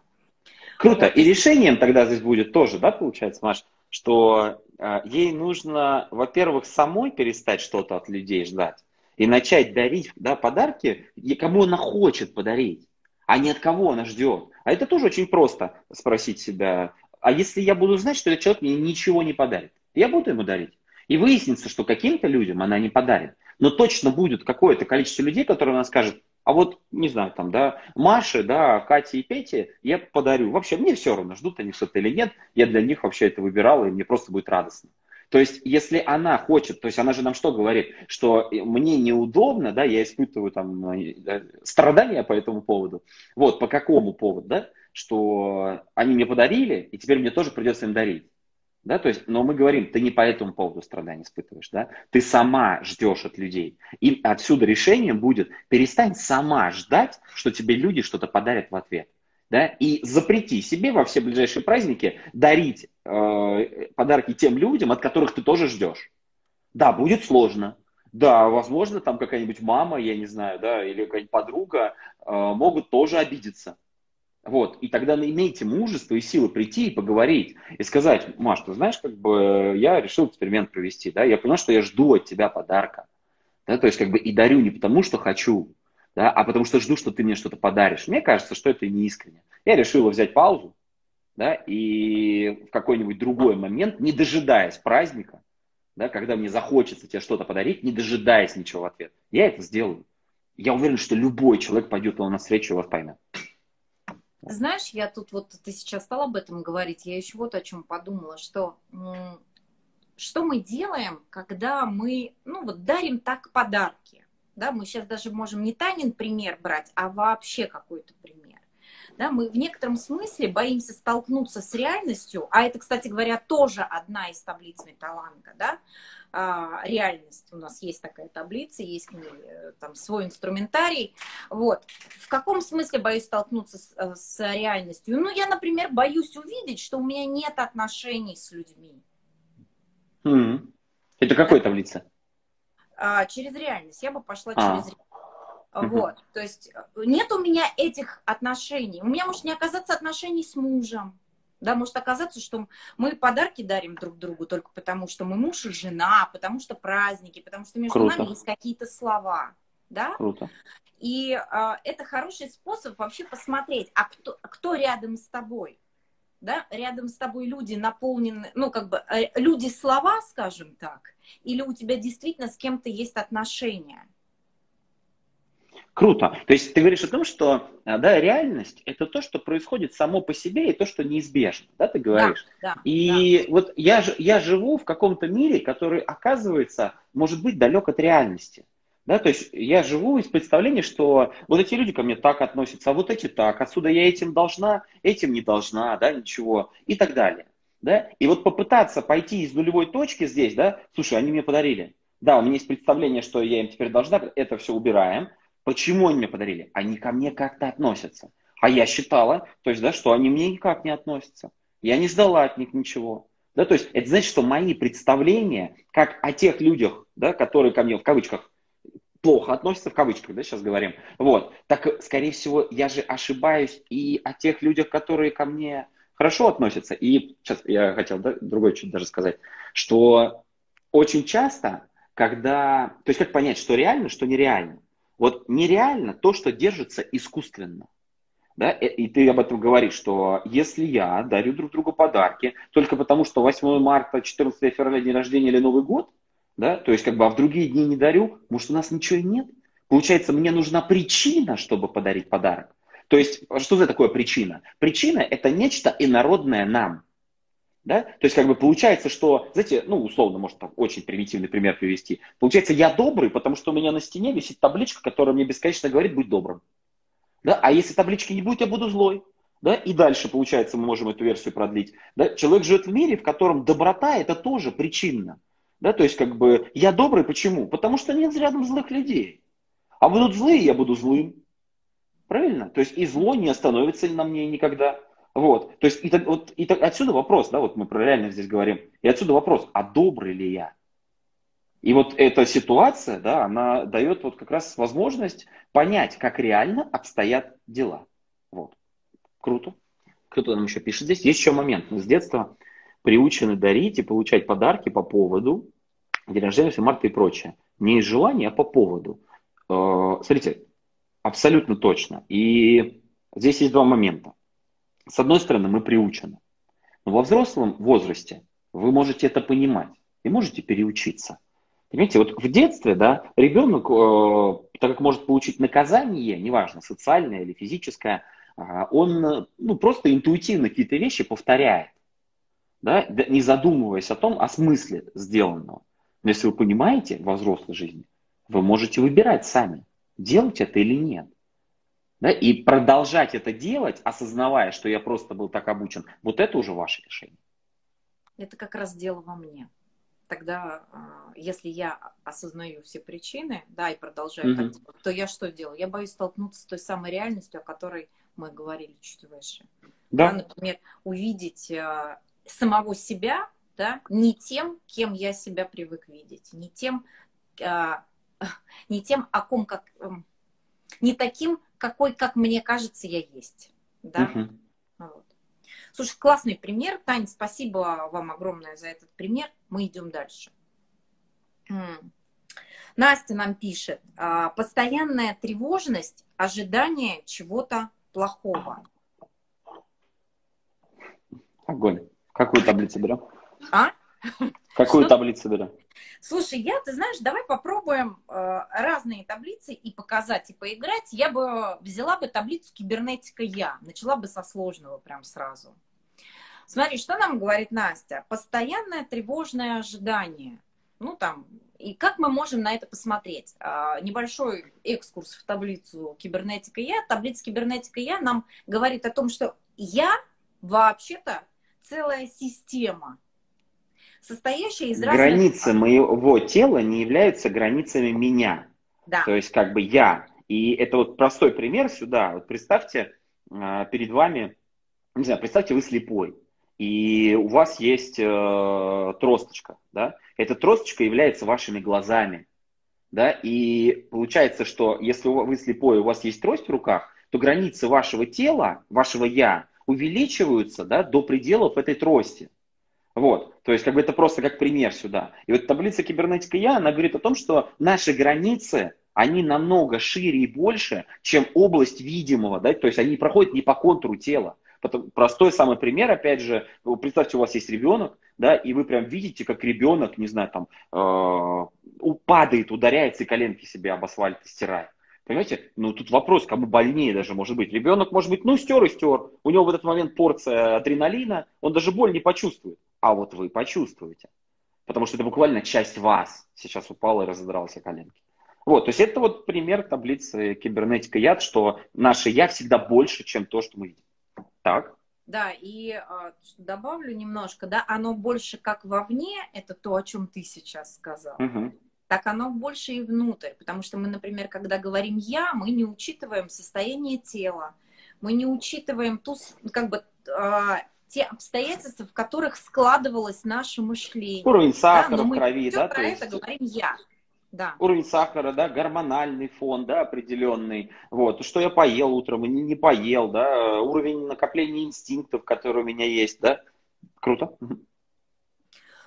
Круто. Вот. И решением тогда здесь будет тоже, да, получается, Маш, что э, ей нужно, во-первых, самой перестать что-то от людей ждать и начать дарить да, подарки, кому она хочет подарить, а не от кого она ждет. А это тоже очень просто спросить себя, а если я буду знать, что этот человек мне ничего не подарит, я буду ему дарить. И выяснится, что каким-то людям она не подарит. Но точно будет какое-то количество людей, которые она скажет, А вот, не знаю, там, да, Маше, да, Кате и Пете я подарю. Вообще, мне все равно, ждут они что-то или нет. Я для них вообще это выбирал, и мне просто будет радостно. То есть, если она хочет, то есть она же нам что говорит, что мне неудобно, да, я испытываю там э, страдания по этому поводу. Вот, по какому поводу, да, что они мне подарили, и теперь мне тоже придется им дарить. Да, то есть, но мы говорим, ты не по этому поводу страдания испытываешь, да, ты сама ждешь от людей. И отсюда решение будет, перестань сама ждать, что тебе люди что-то подарят в ответ. Да, и запрети себе во все ближайшие праздники дарить э, подарки тем людям, от которых ты тоже ждешь. Да, будет сложно. Да, возможно, там какая-нибудь мама, я не знаю, да, или какая-нибудь подруга э, могут тоже обидеться. Вот, и тогда имейте мужество и силы прийти и поговорить, и сказать, Маш, ты знаешь, как бы я решил эксперимент провести, да, я понял, что я жду от тебя подарка, да, то есть как бы и дарю не потому, что хочу, да, а потому что жду, что ты мне что-то подаришь. Мне кажется, что это не искренне. Я решил взять паузу, да, и в какой-нибудь другой момент, не дожидаясь праздника, да, когда мне захочется тебе что-то подарить, не дожидаясь ничего в ответ, я это сделаю. Я уверен, что любой человек пойдет на встречу и вас поймет. Знаешь, я тут вот, ты сейчас стал об этом говорить, я еще вот о чем подумала, что что мы делаем, когда мы, ну вот, дарим так подарки, да, мы сейчас даже можем не Танин пример брать, а вообще какой-то. Да, мы в некотором смысле боимся столкнуться с реальностью, а это, кстати говоря, тоже одна из таблиц Металанга, да, а, реальность. У нас есть такая таблица, есть к ней э, там свой инструментарий. Вот. В каком смысле боюсь столкнуться с, э, с реальностью? Ну, я, например, боюсь увидеть, что у меня нет отношений с людьми. Mm-hmm. Это какой таблица? А, через реальность. Я бы пошла а. через реальность. Вот, то есть э, нет у меня этих отношений. У меня может не оказаться отношений с мужем. Да, может оказаться, что мы подарки дарим друг другу только потому, что мы муж и жена, потому что праздники, потому что между Круто. нами есть какие-то слова. Да? Круто. И э, это хороший способ вообще посмотреть, а кто, кто рядом с тобой. Да? Рядом с тобой люди наполнены, ну, как бы, э, люди слова, скажем так, или у тебя действительно с кем-то есть отношения. Круто. То есть ты говоришь о том, что а, да, реальность это то, что происходит само по себе и то, что неизбежно, да, ты говоришь. Да, да, и да. вот я, я живу в каком-то мире, который, оказывается, может быть далек от реальности. Да, то есть я живу из представления, что вот эти люди ко мне так относятся, а вот эти так, отсюда я этим должна, этим не должна, да, ничего, и так далее. Да? И вот попытаться пойти из нулевой точки здесь, да, слушай, они мне подарили. Да, у меня есть представление, что я им теперь должна, это все убираем, Почему они мне подарили? Они ко мне как-то относятся. А я считала, то есть, да, что они мне никак не относятся. Я не ждала от них ничего. Да, то есть это значит, что мои представления, как о тех людях, да, которые ко мне в кавычках плохо относятся, в кавычках, да, сейчас говорим, вот, так, скорее всего, я же ошибаюсь и о тех людях, которые ко мне хорошо относятся. И сейчас я хотел да, другое чуть даже сказать, что очень часто, когда, то есть как понять, что реально, что нереально. Вот нереально то, что держится искусственно. Да? Э, и ты об этом говоришь, что если я дарю друг другу подарки только потому, что 8 марта, 14 февраля день рождения или Новый год, да, то есть как бы, а в другие дни не дарю, может у нас ничего и нет? Получается, мне нужна причина, чтобы подарить подарок. То есть, что за такое причина? Причина – это нечто инородное нам. Да? То есть, как бы получается, что, знаете, ну, условно, может, там, очень примитивный пример привести. Получается, я добрый, потому что у меня на стене висит табличка, которая мне бесконечно говорит, будь добрым. Да? А если таблички не будет, я буду злой. Да? И дальше, получается, мы можем эту версию продлить. Да? Человек живет в мире, в котором доброта – это тоже причинно. Да? То есть, как бы, я добрый, почему? Потому что нет рядом злых людей. А будут злые, я буду злым. Правильно? То есть, и зло не остановится на мне никогда. Вот, то есть и, вот, и отсюда вопрос, да, вот мы про реальность здесь говорим, и отсюда вопрос, а добрый ли я? И вот эта ситуация, да, она дает вот как раз возможность понять, как реально обстоят дела. Вот. Круто. Кто-то нам еще пишет здесь. Есть еще момент. Мы с детства приучены дарить и получать подарки по поводу день рождения, марта и прочее. Не из желания, а по поводу. Э, смотрите, абсолютно точно. И здесь есть два момента. С одной стороны, мы приучены. Но во взрослом возрасте вы можете это понимать и можете переучиться. Понимаете, вот в детстве, да, ребенок э, так как может получить наказание, неважно, социальное или физическое, а, он ну, просто интуитивно какие-то вещи повторяет, да, не задумываясь о том, о смысле сделанного. Но если вы понимаете во взрослой жизни, вы можете выбирать сами, делать это или нет. Да, и продолжать это делать, осознавая, что я просто был так обучен, вот это уже ваше решение. Это как раз дело во мне. Тогда, а, если я осознаю все причины, да, и продолжаю mm-hmm. так делать, то я что делаю? Я боюсь столкнуться с той самой реальностью, о которой мы говорили чуть выше. Да. да например, увидеть а, самого себя, да, не тем, кем я себя привык видеть, не тем, а, не тем, о ком как, эм, не таким, какой, как мне кажется, я есть, да. Угу. Вот. Слушай, классный пример, Таня, спасибо вам огромное за этот пример. Мы идем дальше. Настя нам пишет, «А, постоянная тревожность, ожидание чего-то плохого. Огонь. Какую таблицу берем? А? Какую Что? таблицу берем? Слушай, я, ты знаешь, давай попробуем э, разные таблицы и показать, и поиграть. Я бы взяла бы таблицу кибернетика я, начала бы со сложного прям сразу. Смотри, что нам говорит Настя? Постоянное тревожное ожидание. Ну, там, и как мы можем на это посмотреть? А, небольшой экскурс в таблицу кибернетика я. Таблица кибернетика я нам говорит о том, что я вообще-то целая система, состоящая из разных... Границы моего тела не являются границами меня. Да. То есть как бы я. И это вот простой пример сюда. Вот представьте а, перед вами, не знаю, представьте вы слепой. И у вас есть э, тросточка, да? Эта тросточка является вашими глазами, да? И получается, что если вы слепой, у вас есть трость в руках, то границы вашего тела, вашего я увеличиваются, да, до пределов этой трости. Вот, то есть как бы это просто как пример сюда. И вот таблица кибернетика Я, она говорит о том, что наши границы, они намного шире и больше, чем область видимого, да, то есть они проходят не по контуру тела. Потом, простой самый пример, опять же, представьте, у вас есть ребенок, да, и вы прям видите, как ребенок, не знаю, там, э, падает, ударяется и коленки себе об асфальт стирает. Понимаете? Ну, тут вопрос, кому больнее даже может быть. Ребенок может быть, ну, стер и стер. У него в этот момент порция адреналина, он даже боль не почувствует. А вот вы почувствуете. Потому что это буквально часть вас сейчас упала и разодрался коленки. Вот, то есть это вот пример таблицы кибернетика яд, что наше я всегда больше, чем то, что мы видим. Так. Да, и а, добавлю немножко, да, оно больше как вовне, это то, о чем ты сейчас сказал. Угу так оно больше и внутрь. Потому что мы, например, когда говорим «я», мы не учитываем состояние тела, мы не учитываем ту, как бы, а, те обстоятельства, в которых складывалось наше мышление. Уровень сахара да? в крови, да? про это есть... говорим «я». Да. Уровень сахара, да, гормональный фон, да, определенный. Вот, что я поел утром и не, не поел, да, уровень накопления инстинктов, которые у меня есть, да. Круто.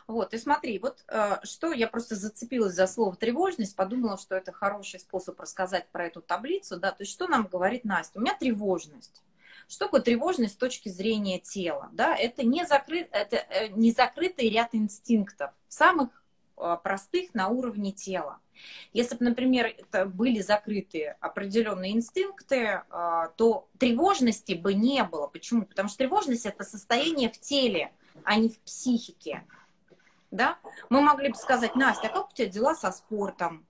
Вот, и смотри, вот э, что я просто зацепилась за слово тревожность, подумала, что это хороший способ рассказать про эту таблицу, да, то есть что нам говорит Настя? У меня тревожность. Что такое тревожность с точки зрения тела? Да, это не, закрыт, это э, не закрытый ряд инстинктов, самых э, простых на уровне тела. Если бы, например, это были закрыты определенные инстинкты, то тревожности бы не было. Почему? Потому что тревожность это состояние в теле, а не в психике да, мы могли бы сказать, Настя, а как у тебя дела со спортом?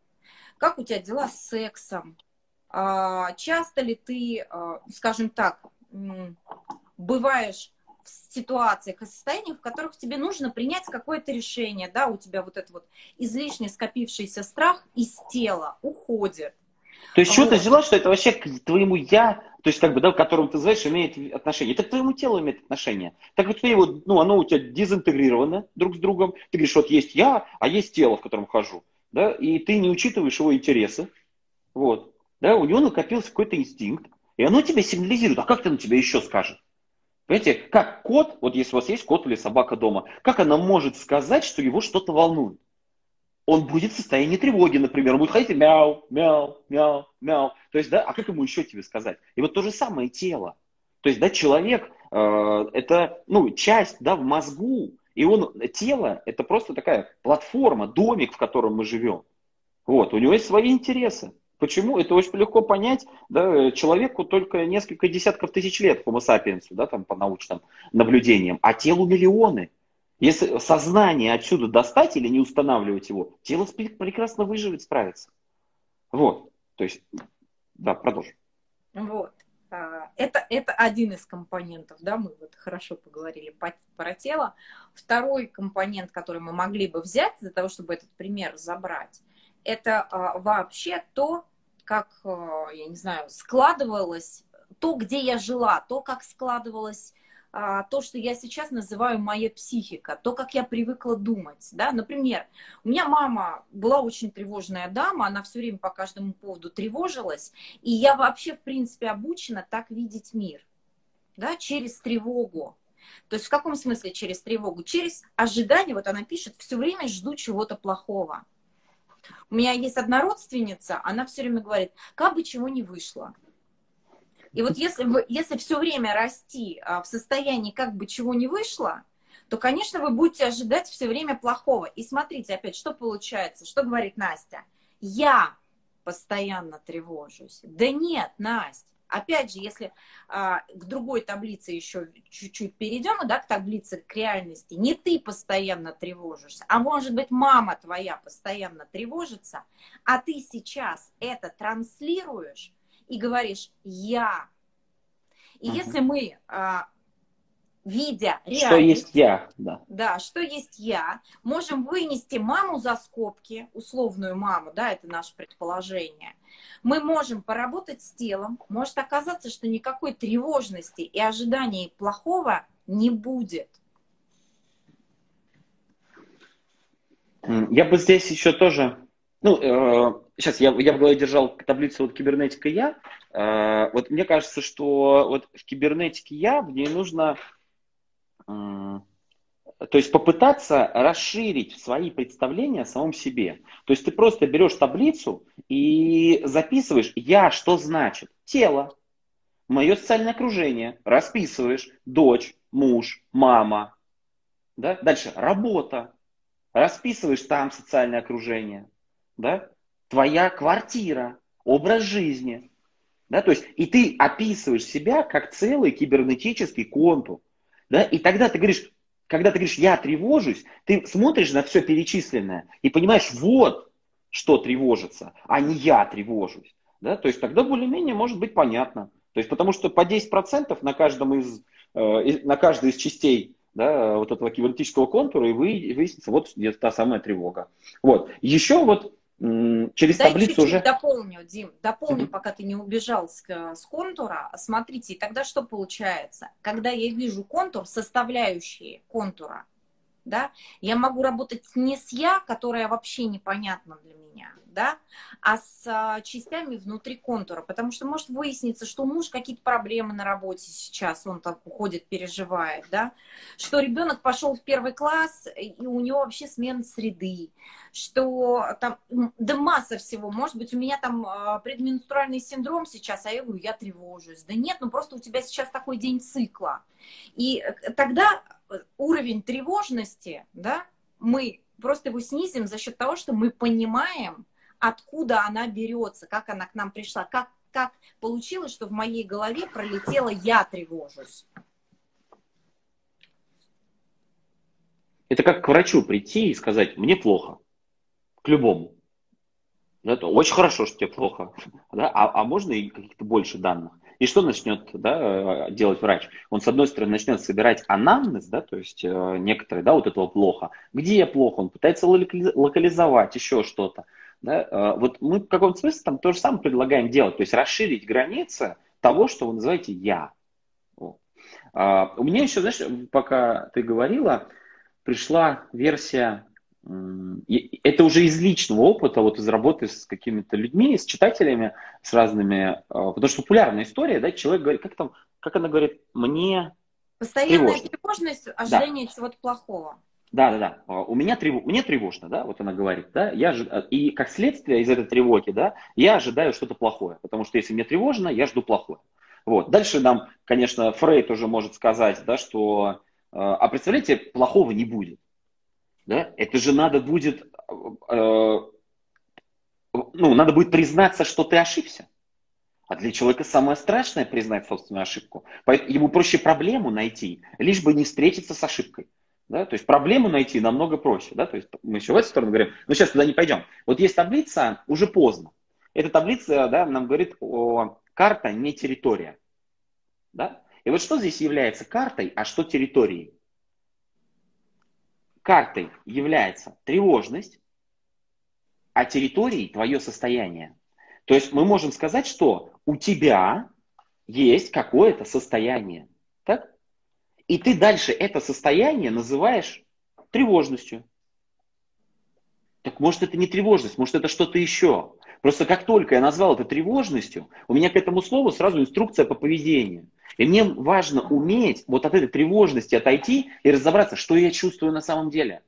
Как у тебя дела с сексом? А, часто ли ты, скажем так, бываешь в ситуациях и состояниях, в которых тебе нужно принять какое-то решение, да, у тебя вот этот вот излишне скопившийся страх из тела уходит. То есть, вот. что ты взяла, что это вообще к твоему я, то есть, как бы, да, к которому ты знаешь, имеет отношение. Это к твоему телу имеет отношение. Так вот, тебе вот, ну, оно у тебя дезинтегрировано друг с другом. Ты говоришь, вот есть я, а есть тело, в котором хожу. Да, и ты не учитываешь его интересы. Вот. Да, у него накопился какой-то инстинкт. И оно тебе сигнализирует. А как ты на тебя еще скажет? Понимаете, как кот, вот если у вас есть кот или собака дома, как она может сказать, что его что-то волнует? он будет в состоянии тревоги, например, он будет ходить и мяу, мяу, мяу, мяу. То есть, да, а как ему еще тебе сказать? И вот то же самое тело. То есть, да, человек э, это, ну, часть, да, в мозгу, и он, тело, это просто такая платформа, домик, в котором мы живем. Вот, у него есть свои интересы. Почему? Это очень легко понять. Да, человеку только несколько десятков тысяч лет, Homo sapiens, да, там, по научным наблюдениям, а телу миллионы. Если сознание отсюда достать или не устанавливать его, тело прекрасно выживет, справится. Вот. То есть, да, продолжим. Вот. А, это, это один из компонентов, да, мы вот хорошо поговорили по, про тело. Второй компонент, который мы могли бы взять для того, чтобы этот пример забрать, это а, вообще то, как, а, я не знаю, складывалось, то, где я жила, то, как складывалось а, то, что я сейчас называю моя психика, то, как я привыкла думать. Да? Например, у меня мама была очень тревожная дама, она все время по каждому поводу тревожилась, и я вообще, в принципе, обучена так видеть мир, да, через тревогу. То есть в каком смысле через тревогу? Через ожидание, вот она пишет, все время жду чего-то плохого. У меня есть одна родственница, она все время говорит, как бы чего не вышло. И вот если, вы, если все время расти а, в состоянии как бы чего не вышло, то, конечно, вы будете ожидать все время плохого. И смотрите опять, что получается, что говорит Настя. Я постоянно тревожусь. Да нет, Настя. Опять же, если а, к другой таблице еще чуть-чуть перейдем, да, к таблице к реальности, не ты постоянно тревожишься, а может быть мама твоя постоянно тревожится, а ты сейчас это транслируешь, и говоришь «я». И угу. если мы, а, видя реальность... Что есть я, да. Да, что есть я, можем вынести маму за скобки, условную маму, да, это наше предположение. Мы можем поработать с телом, может оказаться, что никакой тревожности и ожиданий плохого не будет. Я бы здесь еще тоже, ну, э, сейчас я, я в голове держал таблицу вот кибернетика я. Э, вот мне кажется, что вот в кибернетике я в ней нужно, то есть попытаться расширить свои представления о самом себе. То есть ты просто берешь таблицу и записываешь я что значит тело, мое социальное окружение, расписываешь дочь, муж, мама, да? дальше работа, расписываешь там социальное окружение, да? твоя квартира, образ жизни. Да? То есть, и ты описываешь себя как целый кибернетический контур. Да? И тогда ты говоришь, когда ты говоришь, я тревожусь, ты смотришь на все перечисленное и понимаешь, вот что тревожится, а не я тревожусь. Да? То есть тогда более-менее может быть понятно. То есть потому что по 10% на, каждом из, э, на каждой из частей да, вот этого кибернетического контура и вы, выяснится вот та самая тревога. Вот. Еще вот через Дай таблицу чуть-чуть уже... дополню, Дим, дополню, пока ты не убежал с, э, с контура. Смотрите, тогда что получается? Когда я вижу контур, составляющие контура, да, я могу работать не с я, которая вообще непонятна для меня, да, а с а, частями внутри контура, потому что может выясниться, что у мужа какие-то проблемы на работе сейчас, он так уходит, переживает, да, что ребенок пошел в первый класс, и у него вообще смена среды, что там, да масса всего, может быть, у меня там а, предменструальный синдром сейчас, а я говорю, я тревожусь, да нет, ну просто у тебя сейчас такой день цикла, и э, тогда уровень тревожности, да, мы просто его снизим за счет того, что мы понимаем, откуда она берется, как она к нам пришла, как, как получилось, что в моей голове пролетело «я тревожусь». Это как к врачу прийти и сказать «мне плохо», к любому. Это очень хорошо, что тебе плохо, да? а, а можно и каких-то больше данных. И что начнет да, делать врач? Он, с одной стороны, начнет собирать анамнез, да, то есть э, некоторые, да, вот этого плохо. Где плохо? Он пытается локализовать еще что-то. Да? Э, вот мы в каком-то смысле там то же самое предлагаем делать, то есть расширить границы того, что вы называете «я». Вот. А, у меня еще, знаешь, пока ты говорила, пришла версия, это уже из личного опыта, вот из работы с какими-то людьми, с читателями, с разными, а, потому что популярная история, да, человек говорит, как там, как она говорит, мне Постоянная тревожно. тревожность, ожидание да. чего-то плохого. Да, да, да. А, у меня трев... мне тревожно, да, вот она говорит, да, я ж... и как следствие из этой тревоги, да, я ожидаю что-то плохое, потому что если мне тревожно, я жду плохое. Вот. Дальше нам, конечно, Фрейд уже может сказать, да, что, а, а представляете, плохого не будет, да, это же надо будет э, ну, надо будет признаться, что ты ошибся. А для человека самое страшное признать собственную ошибку. Ему проще проблему найти, лишь бы не встретиться с ошибкой. Да? То есть проблему найти намного проще. Да? То есть мы еще в эту сторону говорим, но сейчас туда не пойдем. Вот есть таблица, уже поздно. Эта таблица да, нам говорит о карта, не территория. Да? И вот что здесь является картой, а что территорией? Картой является тревожность, а территорией твое состояние. То есть мы можем сказать, что у тебя есть какое-то состояние. Так? И ты дальше это состояние называешь тревожностью. Так может это не тревожность, может это что-то еще. Просто как только я назвал это тревожностью, у меня к этому слову сразу инструкция по поведению. И мне важно уметь вот от этой тревожности отойти и разобраться, что я чувствую на самом деле.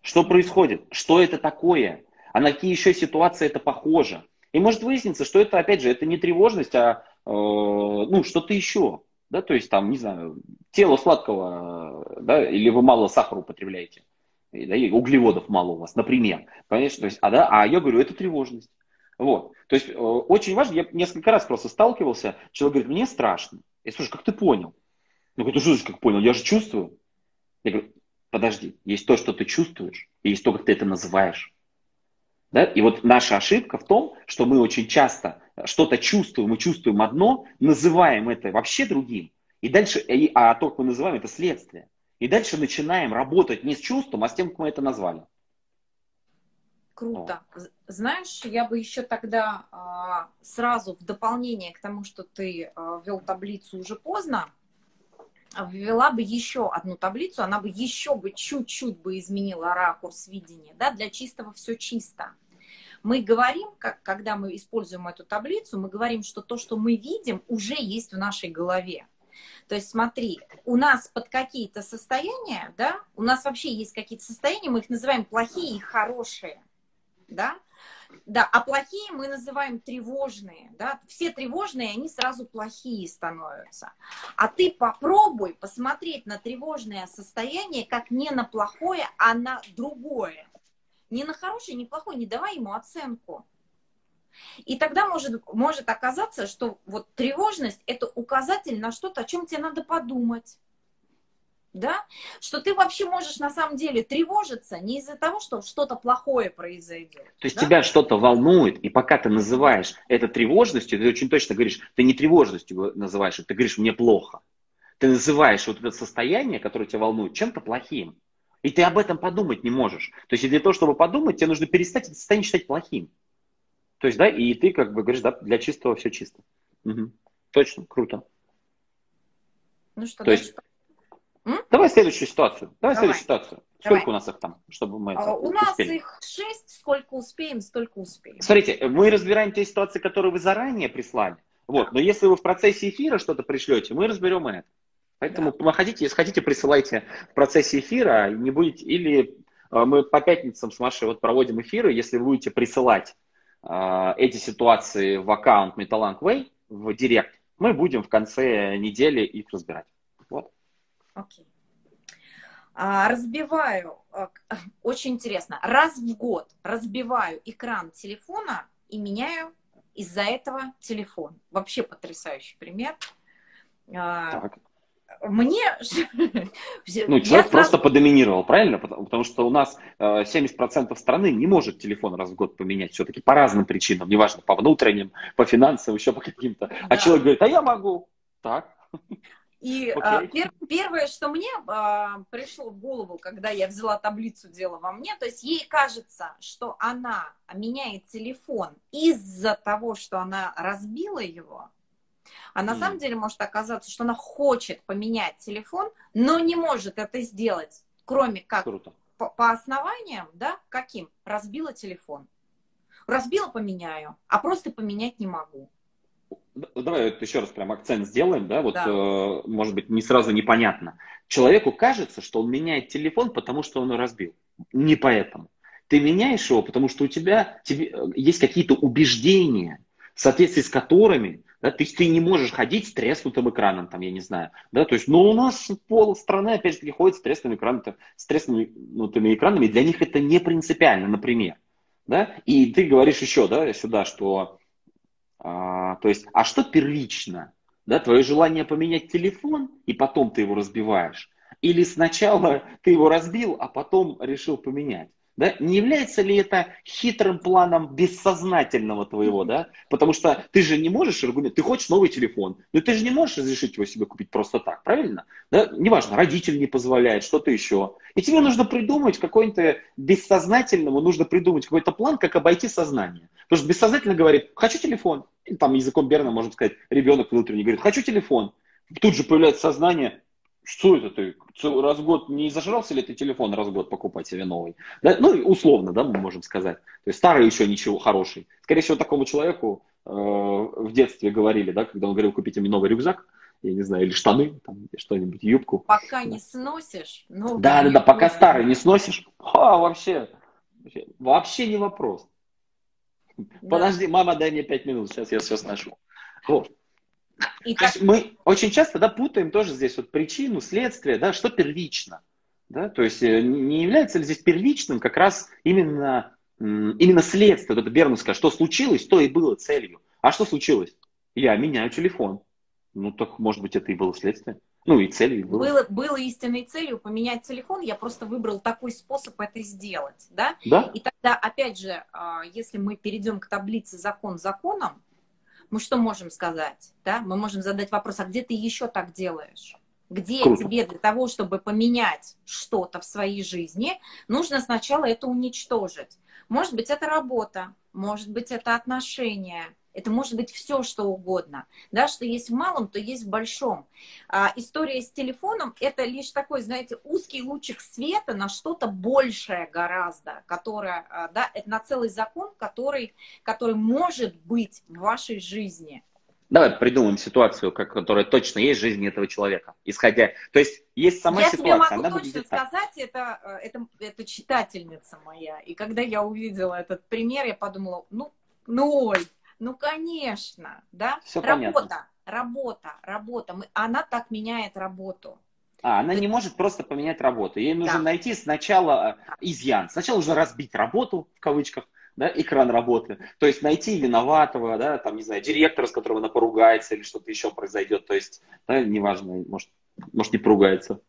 Что происходит, что это такое, а на какие еще ситуации это похоже. И может выясниться, что это, опять же, это не тревожность, а э, ну, что-то еще. Да, то есть там, не знаю, тело сладкого, да, или вы мало сахара употребляете, да, и углеводов мало у вас, например. Понимаете, то есть, а, да, а я говорю, это тревожность. Вот. То есть э, очень важно, я несколько раз просто сталкивался, человек говорит, мне страшно. Я слушай, как ты понял? Я говорю, что значит, как понял? Я же чувствую. Я говорю, подожди, есть то, что ты чувствуешь, и есть то, как ты это называешь. Да? И вот наша ошибка в том, что мы очень часто что-то чувствуем, мы чувствуем одно, называем это вообще другим, и дальше, а то, как мы называем, это следствие. И дальше начинаем работать не с чувством, а с тем, как мы это назвали. Круто. Знаешь, я бы еще тогда а, сразу в дополнение к тому, что ты а, ввел таблицу уже поздно, ввела бы еще одну таблицу, она бы еще бы чуть-чуть бы изменила ракурс видения, да, для чистого все чисто. Мы говорим, как, когда мы используем эту таблицу, мы говорим, что то, что мы видим, уже есть в нашей голове. То есть смотри, у нас под какие-то состояния, да, у нас вообще есть какие-то состояния, мы их называем плохие и хорошие, да, да, а плохие мы называем тревожные, да, все тревожные, они сразу плохие становятся. А ты попробуй посмотреть на тревожное состояние как не на плохое, а на другое. Не на хорошее, не плохое, не давай ему оценку. И тогда может, может оказаться, что вот тревожность – это указатель на что-то, о чем тебе надо подумать да, что ты вообще можешь на самом деле тревожиться не из-за того, что что-то плохое произойдет. То есть да? тебя что-то волнует, и пока ты называешь это тревожностью, ты очень точно говоришь, ты не тревожностью называешь, ты говоришь, мне плохо. Ты называешь вот это состояние, которое тебя волнует, чем-то плохим. И ты об этом подумать не можешь. То есть для того, чтобы подумать, тебе нужно перестать это состояние считать плохим. То есть, да, и ты как бы говоришь, да, для чистого все чисто. Угу. Точно, круто. Ну что, То дальше? есть М? Давай следующую ситуацию. Давай, Давай. следующую ситуацию. Сколько Давай. у нас их там, чтобы мы а, У нас их шесть, сколько успеем, столько успеем. Смотрите, мы разбираем те ситуации, которые вы заранее прислали. Вот. Да. Но если вы в процессе эфира что-то пришлете, мы разберем это. Поэтому да. хотите, если хотите, присылайте в процессе эфира, не будете, или а, мы по пятницам с Машей вот проводим эфиры, если вы будете присылать э, эти ситуации в аккаунт Metalang Way, в директ, мы будем в конце недели их разбирать. Окей. А, разбиваю, а, очень интересно, раз в год разбиваю экран телефона и меняю из-за этого телефон. Вообще потрясающий пример. А, так. Мне... Ну, человек сразу... просто подоминировал, правильно? Потому, потому что у нас 70% страны не может телефон раз в год поменять все-таки по разным причинам, неважно, по внутренним, по финансовым, еще по каким-то. Да. А человек говорит, а я могу. Так. И okay. а, пер, первое, что мне а, пришло в голову, когда я взяла таблицу «Дело во мне», то есть ей кажется, что она меняет телефон из-за того, что она разбила его, а на mm. самом деле может оказаться, что она хочет поменять телефон, но не может это сделать, кроме как по, по основаниям, да, каким? Разбила телефон. Разбила, поменяю, а просто поменять не могу. Давай вот еще раз прям акцент сделаем, да, вот, да. Э, может быть, не сразу непонятно. Человеку кажется, что он меняет телефон, потому что он его разбил. Не поэтому. Ты меняешь его, потому что у тебя тебе, э, есть какие-то убеждения, в соответствии с которыми да, ты, ты не можешь ходить с треснутым экраном, там, я не знаю. Да, то есть, ну, у нас пол страны, опять же таки, ходит с треснутыми экранами, с треснутыми экранами, для них это не принципиально, например. да, и ты говоришь еще, да, сюда, что, а, то есть, а что первично, да, твое желание поменять телефон, и потом ты его разбиваешь, или сначала ты его разбил, а потом решил поменять. Да? Не является ли это хитрым планом бессознательного твоего, да? Потому что ты же не можешь аргумент, ты хочешь новый телефон, но ты же не можешь разрешить его себе купить просто так, правильно? Да? Неважно, родитель не позволяет, что-то еще. И тебе нужно придумать какой-то бессознательному, нужно придумать какой-то план, как обойти сознание. Потому что бессознательно говорит, хочу телефон. И там языком Берна можно сказать, ребенок внутренний говорит, хочу телефон. Тут же появляется сознание, что это ты? Раз в год не зажрался ли ты телефон раз в год покупать себе новый? Да? Ну, условно, да, мы можем сказать. То есть старый еще ничего хороший. Скорее всего, такому человеку э, в детстве говорили, да, когда он говорил, купите мне новый рюкзак, я не знаю, или штаны, там, что-нибудь, юбку. Пока не сносишь. Ну, да, да, да, пока старый не сносишь, а, вообще, вообще, вообще не вопрос. Да. Подожди, мама, дай мне пять минут, сейчас я все сношу. Вот. И То есть мы очень часто да, путаем тоже здесь вот причину, следствие, да, что первично. Да? То есть э, не является ли здесь первичным как раз именно, именно следствие, вот это Бернуское, что случилось, то и было целью. А что случилось? Я меняю телефон. Ну, так, может быть, это и было следствие. Ну, и целью было. было. Было истинной целью поменять телефон, я просто выбрал такой способ это сделать, да? Да. И тогда, опять же, а, если мы перейдем к таблице закон законом, мы что можем сказать? Да? Мы можем задать вопрос, а где ты еще так делаешь? Где Круто. тебе для того, чтобы поменять что-то в своей жизни, нужно сначала это уничтожить. Может быть, это работа, может быть, это отношения, это может быть все, что угодно. Да, что есть в малом, то есть в большом. А, история с телефоном – это лишь такой, знаете, узкий лучик света на что-то большее гораздо, которое, а, да, это на целый закон, который, который может быть в вашей жизни. Давай придумаем ситуацию, которая точно есть в жизни этого человека, исходя. То есть есть сама я ситуация. Я тебе могу точно сказать, это, э, это, это читательница моя. И когда я увидела этот пример, я подумала, ну, ну ой, ну, конечно, да. Все работа, понятно. работа, работа. Мы, она так меняет работу. А, она не может просто поменять работу. Ей нужно да. найти сначала э, изъян. Сначала нужно разбить работу, в кавычках, да, экран работы. То есть найти виноватого, да, там, не знаю, директора, с которым она поругается или что-то еще произойдет. То есть, да, неважно, может, может не поругается.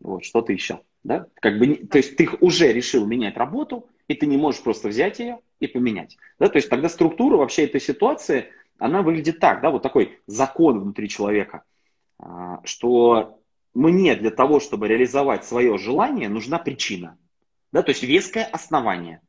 Вот, что-то еще. Да? Как бы, то есть ты уже решил менять работу, и ты не можешь просто взять ее и поменять. Да? То есть тогда структура вообще этой ситуации, она выглядит так, да, вот такой закон внутри человека, а, что мне для того, чтобы реализовать свое желание, нужна причина. Да, то есть веское основание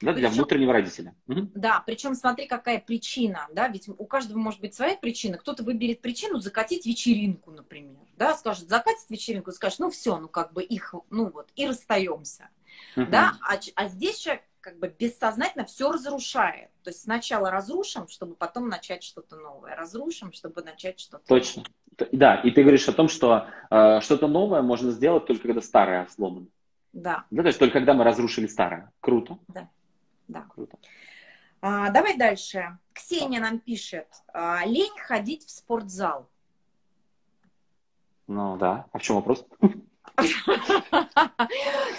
да, для причем, внутреннего родителя. Да, причем смотри, какая причина, да, ведь у каждого может быть своя причина. Кто-то выберет причину закатить вечеринку, например, да, скажет, закатить вечеринку, скажет, ну все, ну как бы их, ну вот, и расстаемся. Угу. Да, а, а здесь человек как бы бессознательно все разрушает. То есть сначала разрушим, чтобы потом начать что-то новое. Разрушим, чтобы начать что-то Точно. Новое. Да, и ты говоришь о том, что э, что-то новое можно сделать только когда старое сломано. Да. Да, то есть только когда мы разрушили старое. Круто. Да. Да. Круто. А, давай дальше. Ксения нам пишет. А, лень ходить в спортзал. Ну да. А в чем вопрос?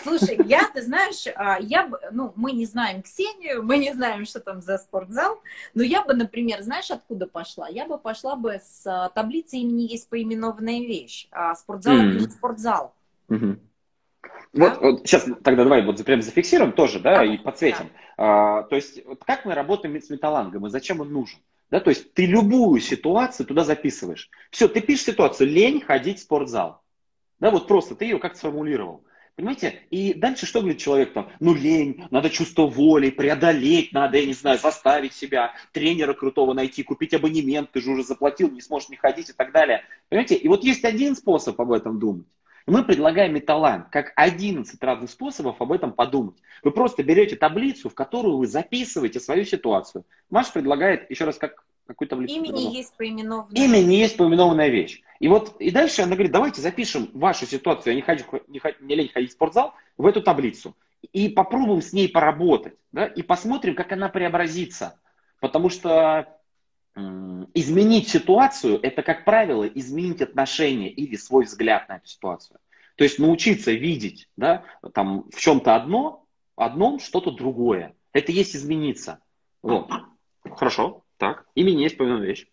Слушай, я, ты знаешь, а, я бы, ну, мы не знаем Ксению, мы не знаем, что там за спортзал, но я бы, например, знаешь, откуда пошла? Я бы пошла бы с а, таблицы имени есть поименованная вещь. А, спортзал mm-hmm. спортзал. Mm-hmm. Вот, вот сейчас тогда давай вот прям зафиксируем тоже, да, да и подсветим. Да. А, то есть вот как мы работаем с металлангом и зачем он нужен? Да, то есть ты любую ситуацию туда записываешь. Все, ты пишешь ситуацию, лень ходить в спортзал. Да, вот просто ты ее как сформулировал. Понимаете? И дальше что говорит человек там? Ну, лень, надо чувство воли, преодолеть надо, я не знаю, заставить себя, тренера крутого найти, купить абонемент, ты же уже заплатил, не сможешь не ходить и так далее. Понимаете? И вот есть один способ об этом думать. Мы предлагаем металлант, как 11 разных способов об этом подумать. Вы просто берете таблицу, в которую вы записываете свою ситуацию. Маш предлагает, еще раз, как какую таблицу? Имени есть поименованная. Имени есть поименованная вещь. И вот и дальше она говорит, давайте запишем вашу ситуацию, я не, хочу, не, не лень ходить в спортзал, в эту таблицу. И попробуем с ней поработать. Да, и посмотрим, как она преобразится. Потому что изменить ситуацию – это, как правило, изменить отношение или свой взгляд на эту ситуацию. То есть научиться видеть да, там, в чем-то одно, одном что-то другое. Это есть измениться. Вот. Хорошо, так. Имени есть помимо вещь.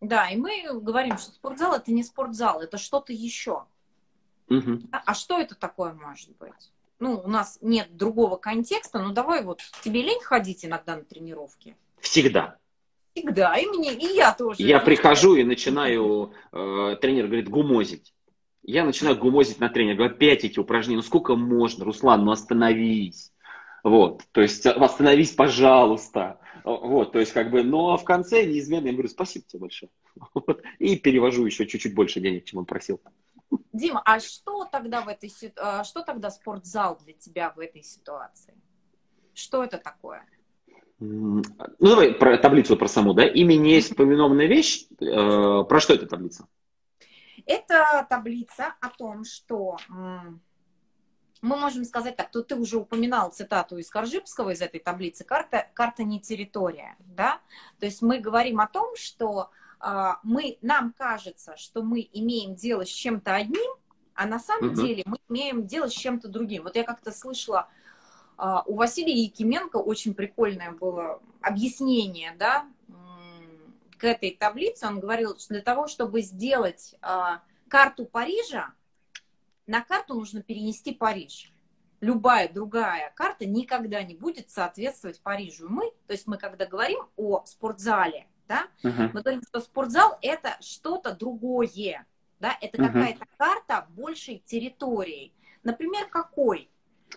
Да, и мы говорим, что спортзал это не спортзал, это что-то еще. Угу. А что это такое может быть? Ну, у нас нет другого контекста, но давай вот тебе лень ходить иногда на тренировки? Всегда. Всегда, и мне, и я тоже. Я прихожу и начинаю, э, тренер говорит, гумозить. Я начинаю гумозить на тренера, говорю, опять эти упражнения, ну сколько можно, Руслан, ну остановись. Вот, то есть остановись, пожалуйста. Вот, то есть как бы, но в конце неизменно я говорю, спасибо тебе большое. Вот, и перевожу еще чуть-чуть больше денег, чем он просил. Дима, а что тогда в этой а, что тогда спортзал для тебя в этой ситуации? Что это такое? Ну, давай про таблицу про саму, да? Имя не есть поминованная вещь. Э, про что эта таблица? Это таблица о том, что мы можем сказать так, то ты уже упоминал цитату из Коржибского из этой таблицы, карта, карта не территория, да? То есть мы говорим о том, что э, мы, нам кажется, что мы имеем дело с чем-то одним, а на самом угу. деле мы имеем дело с чем-то другим. Вот я как-то слышала э, у Василия Якименко очень прикольное было объяснение, да, к этой таблице. Он говорил, что для того, чтобы сделать э, карту Парижа, на карту нужно перенести Париж. Любая другая карта никогда не будет соответствовать Парижу. Мы, то есть мы когда говорим о спортзале, да, uh-huh. мы говорим, что спортзал это что-то другое, да, это uh-huh. какая-то карта большей территории. Например, какой?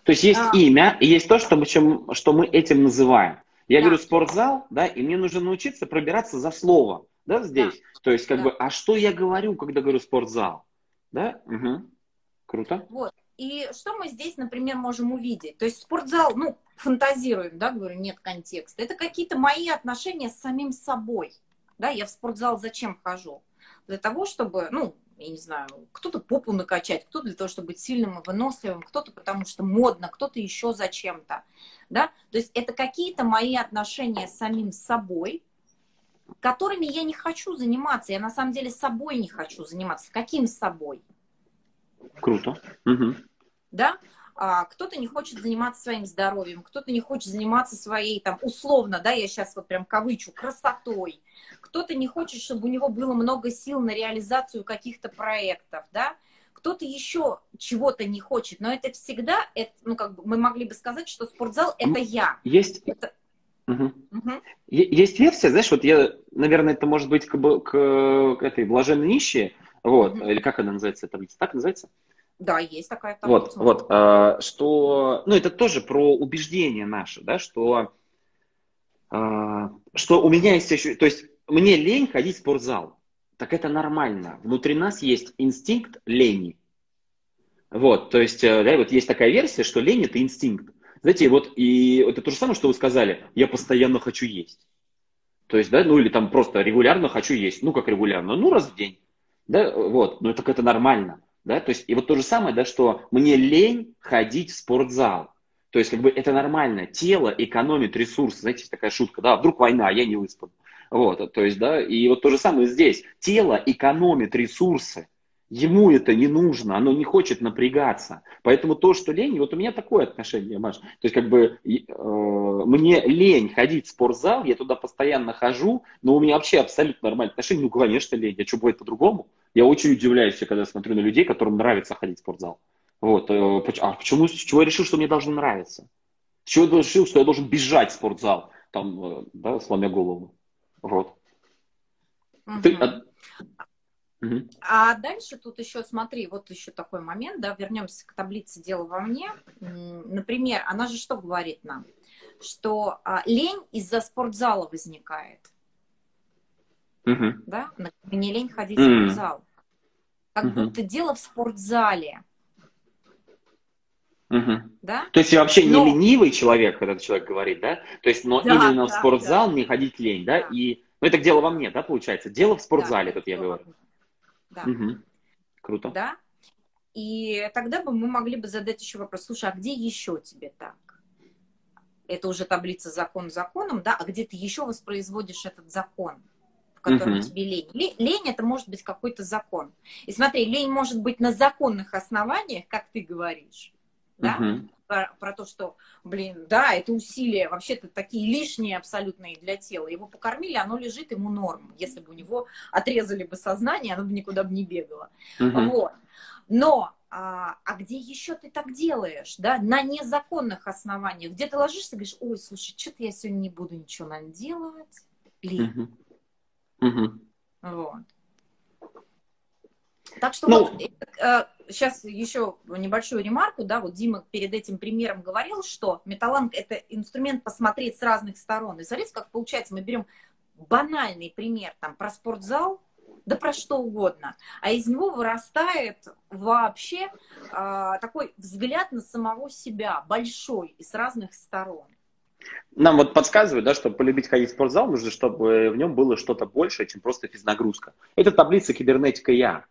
То есть есть а... имя и есть то, что мы, чем, что мы этим называем. Я да. говорю спортзал, да, и мне нужно научиться пробираться за слово, да, здесь. Да. То есть как да. бы, а что я говорю, когда говорю спортзал, да? Угу. Круто. Вот. И что мы здесь, например, можем увидеть? То есть спортзал, ну, фантазируем, да, говорю, нет контекста. Это какие-то мои отношения с самим собой. Да, я в спортзал зачем хожу? Для того, чтобы, ну, я не знаю, кто-то попу накачать, кто-то для того, чтобы быть сильным и выносливым, кто-то потому что модно, кто-то еще зачем-то. Да? То есть это какие-то мои отношения с самим собой, которыми я не хочу заниматься. Я на самом деле собой не хочу заниматься. Каким собой? Круто. Угу. Да? А, кто-то не хочет заниматься своим здоровьем, кто-то не хочет заниматься своей, там, условно, да, я сейчас вот прям кавычу, красотой. Кто-то не хочет, чтобы у него было много сил на реализацию каких-то проектов, да. Кто-то еще чего-то не хочет, но это всегда, это, ну, как бы мы могли бы сказать, что спортзал – это я. Есть, это... Угу. Угу. Есть версия, знаешь, вот я, наверное, это может быть к, к, к этой блаженной нищей, вот, угу. или как она называется, таблица, так называется? Да, есть такая таблица. Вот, вот, э, что, ну, это тоже про убеждение наше, да, что, э, что у меня есть еще, то есть мне лень ходить в спортзал, так это нормально. Внутри нас есть инстинкт лени. Вот, то есть, э, да, вот есть такая версия, что лень это инстинкт. Знаете, вот и это то же самое, что вы сказали, я постоянно хочу есть. То есть, да, ну или там просто регулярно хочу есть. Ну, как регулярно? Ну, раз в день. Да, вот, ну так это нормально. Да? То есть, и вот то же самое, да, что мне лень ходить в спортзал. То есть, как бы это нормально. Тело экономит ресурсы. Знаете, такая шутка, да, вдруг война, я не выспан. Вот, то есть, да, и вот то же самое здесь. Тело экономит ресурсы. Ему это не нужно, оно не хочет напрягаться. Поэтому то, что лень, вот у меня такое отношение, Маш. То есть, как бы, э, мне лень ходить в спортзал, я туда постоянно хожу, но у меня вообще абсолютно нормальное отношение. Ну, конечно, лень, а что будет по-другому? Я очень удивляюсь, когда смотрю на людей, которым нравится ходить в спортзал. Вот, э, а почему, с чего я решил, что мне должно нравиться? С чего я решил, что я должен бежать в спортзал, там, э, да, сломя голову? Вот. Угу. Ты, а, а дальше тут еще, смотри, вот еще такой момент, да, вернемся к таблице «Дело во мне». Например, она же что говорит нам? Что а, лень из-за спортзала возникает. Угу. Да? Мне лень ходить угу. в спортзал. Как угу. будто дело в спортзале. Угу. Да? То есть я вообще но... не ленивый человек, когда человек говорит, да? То есть, но да, именно да, в спортзал да. мне ходить лень, да? да? И, ну, это дело во мне, да, получается? Дело в спортзале, да, тут я говорю. Да. Угу. Круто. Да? И тогда бы мы могли бы задать еще вопрос, слушай, а где еще тебе так? Это уже таблица закон законом, да? А где ты еще воспроизводишь этот закон, в котором угу. тебе лень? лень? Лень это может быть какой-то закон. И смотри, лень может быть на законных основаниях, как ты говоришь, да? Угу. Про, про то, что, блин, да, это усилия вообще-то такие лишние абсолютные для тела. Его покормили, оно лежит, ему норм. Если бы у него отрезали бы сознание, оно бы никуда бы не бегало. Угу. Вот. Но а, а где еще ты так делаешь, да, на незаконных основаниях, где ты ложишься и говоришь, ой, слушай, что-то я сегодня не буду ничего, наверное, делать, лень. Угу. Угу. Вот. Так что ну, вот, э, сейчас еще небольшую ремарку, да, вот Дима перед этим примером говорил, что металланг это инструмент посмотреть с разных сторон. И смотрите, как получается, мы берем банальный пример там про спортзал, да про что угодно, а из него вырастает вообще э, такой взгляд на самого себя, большой и с разных сторон. Нам вот подсказывают, да, чтобы полюбить ходить в спортзал, нужно, чтобы в нем было что-то большее, чем просто физнагрузка. Это таблица кибернетика Я.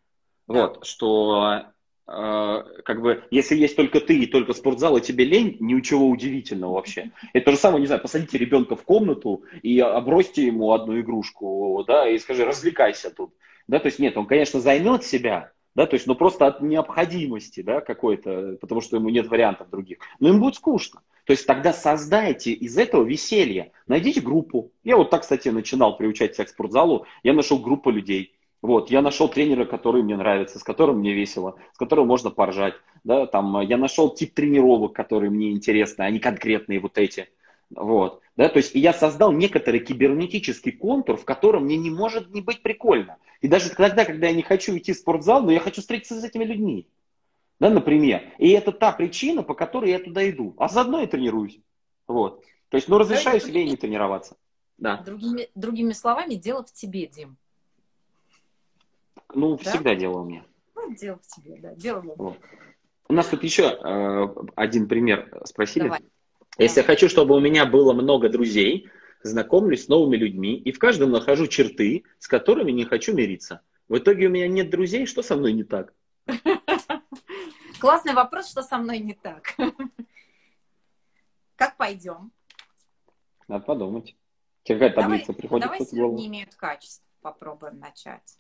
Вот, что как бы, если есть только ты и только спортзал, и тебе лень, ничего удивительного вообще. Это то же самое, не знаю, посадите ребенка в комнату и обросьте ему одну игрушку, да, и скажи, развлекайся тут. Да, то есть нет, он, конечно, займет себя, да, то есть, ну просто от необходимости, да, какой-то, потому что ему нет вариантов других. Но им будет скучно. То есть тогда создайте из этого веселье. Найдите группу. Я вот так, кстати, начинал приучать себя к спортзалу. Я нашел группу людей. Вот, я нашел тренера, который мне нравится, с которым мне весело, с которым можно поржать. Да, там, я нашел тип тренировок, которые мне интересны, они конкретные вот эти. Вот, да, то есть я создал некоторый кибернетический контур, в котором мне не может не быть прикольно. И даже тогда, когда я не хочу идти в спортзал, но я хочу встретиться с этими людьми. Да, например. И это та причина, по которой я туда иду. А заодно и тренируюсь. Вот. То есть, ну, разрешаю себе и не тренироваться. Да. Другими, другими словами, дело в тебе, Дим. Ну, да? всегда дело у меня. Ну, дело в тебе, да. Дело в вот. У нас тут еще э, один пример спросили. Давай. Если я хочу, чтобы у меня было много друзей, знакомлюсь с новыми людьми и в каждом нахожу черты, с которыми не хочу мириться. В итоге у меня нет друзей, что со мной не так? Классный вопрос, что со мной не так. Как пойдем? Надо подумать. Тебе какая таблица давай, приходит давай голову? не имеют качеств. Попробуем начать.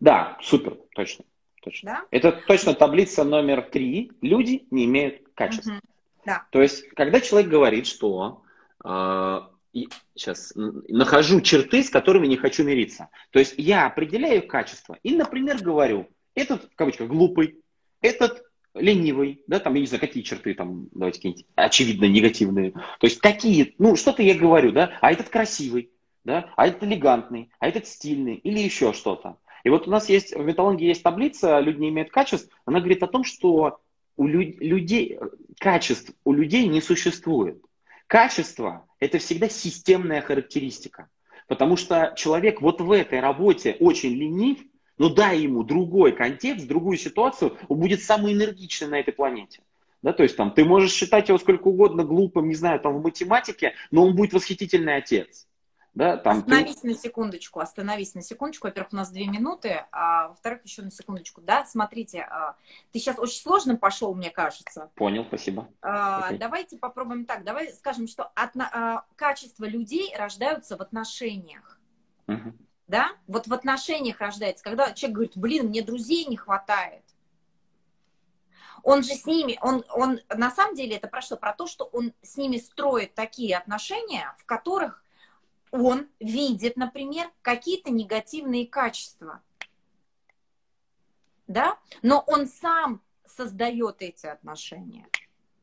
Да, супер, точно. точно. Да? Это точно таблица номер три. Люди не имеют качеств. Угу. Да. То есть, когда человек говорит, что э, сейчас нахожу черты, с которыми не хочу мириться. То есть я определяю качество и, например, говорю, этот, в кавычках, глупый, этот ленивый, да, там, я не знаю, какие черты там, давайте какие-нибудь очевидно негативные. То есть какие, ну, что-то я говорю, да, а этот красивый, да, а этот элегантный, а этот стильный или еще что-то. И вот у нас есть, в металлургии есть таблица «Люди не имеют качеств», она говорит о том, что у люд, людей, качеств у людей не существует. Качество – это всегда системная характеристика. Потому что человек вот в этой работе очень ленив, но дай ему другой контекст, другую ситуацию, он будет самый энергичный на этой планете. Да, то есть там ты можешь считать его сколько угодно глупым, не знаю, там в математике, но он будет восхитительный отец. Да, там остановись ты... на секундочку, остановись на секундочку. Во-первых, у нас две минуты, а во-вторых, еще на секундочку. Да, смотрите, а, ты сейчас очень сложно пошел, мне кажется. Понял, спасибо. А. Давайте попробуем так. Давай скажем, что от, а, качество людей рождаются в отношениях. Uh-huh. Да? Вот в отношениях рождается, когда человек говорит, блин, мне друзей не хватает. Он же с ними, он, он на самом деле это про что? Про то, что он с ними строит такие отношения, в которых он видит, например, какие-то негативные качества. Да? Но он сам создает эти отношения.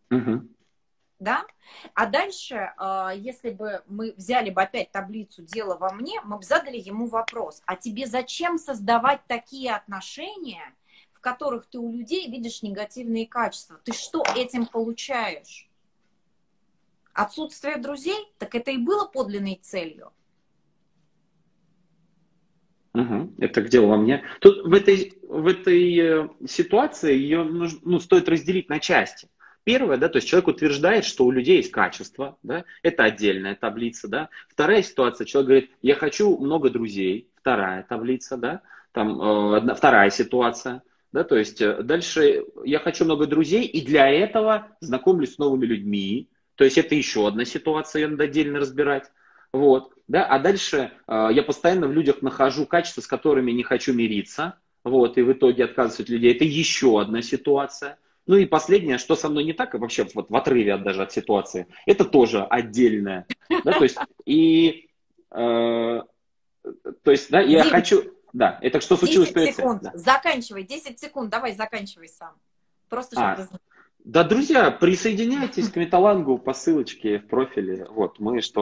Угу. Да? А дальше, а, если бы мы взяли бы опять таблицу «Дело во мне», мы бы задали ему вопрос, а тебе зачем создавать такие отношения, в которых ты у людей видишь негативные качества? Ты что этим получаешь? Отсутствие друзей, так это и было подлинной целью. Угу. Это где во мне. Тут в этой, в этой э, ситуации ее нужно, ну, стоит разделить на части. Первое, да, то есть человек утверждает, что у людей есть качество, да, это отдельная таблица, да. Вторая ситуация, человек говорит, я хочу много друзей, вторая таблица, да, там э, одна, вторая ситуация, да, то есть э, дальше я хочу много друзей, и для этого знакомлюсь с новыми людьми, то есть это еще одна ситуация, ее надо отдельно разбирать. Вот, да, а дальше э, я постоянно в людях нахожу качества, с которыми не хочу мириться, вот, и в итоге отказываюсь от людей. Это еще одна ситуация. Ну и последнее, что со мной не так, и вообще вот в отрыве от, даже от ситуации, это тоже отдельное. Да, то есть, и, э, то есть, да, я Дим, хочу, да, это что случилось 10 перед секунд, Да. заканчивай, 10 секунд, давай заканчивай сам. Просто А, чтобы... Да, друзья, присоединяйтесь к Металангу по ссылочке в профиле. Вот, мы что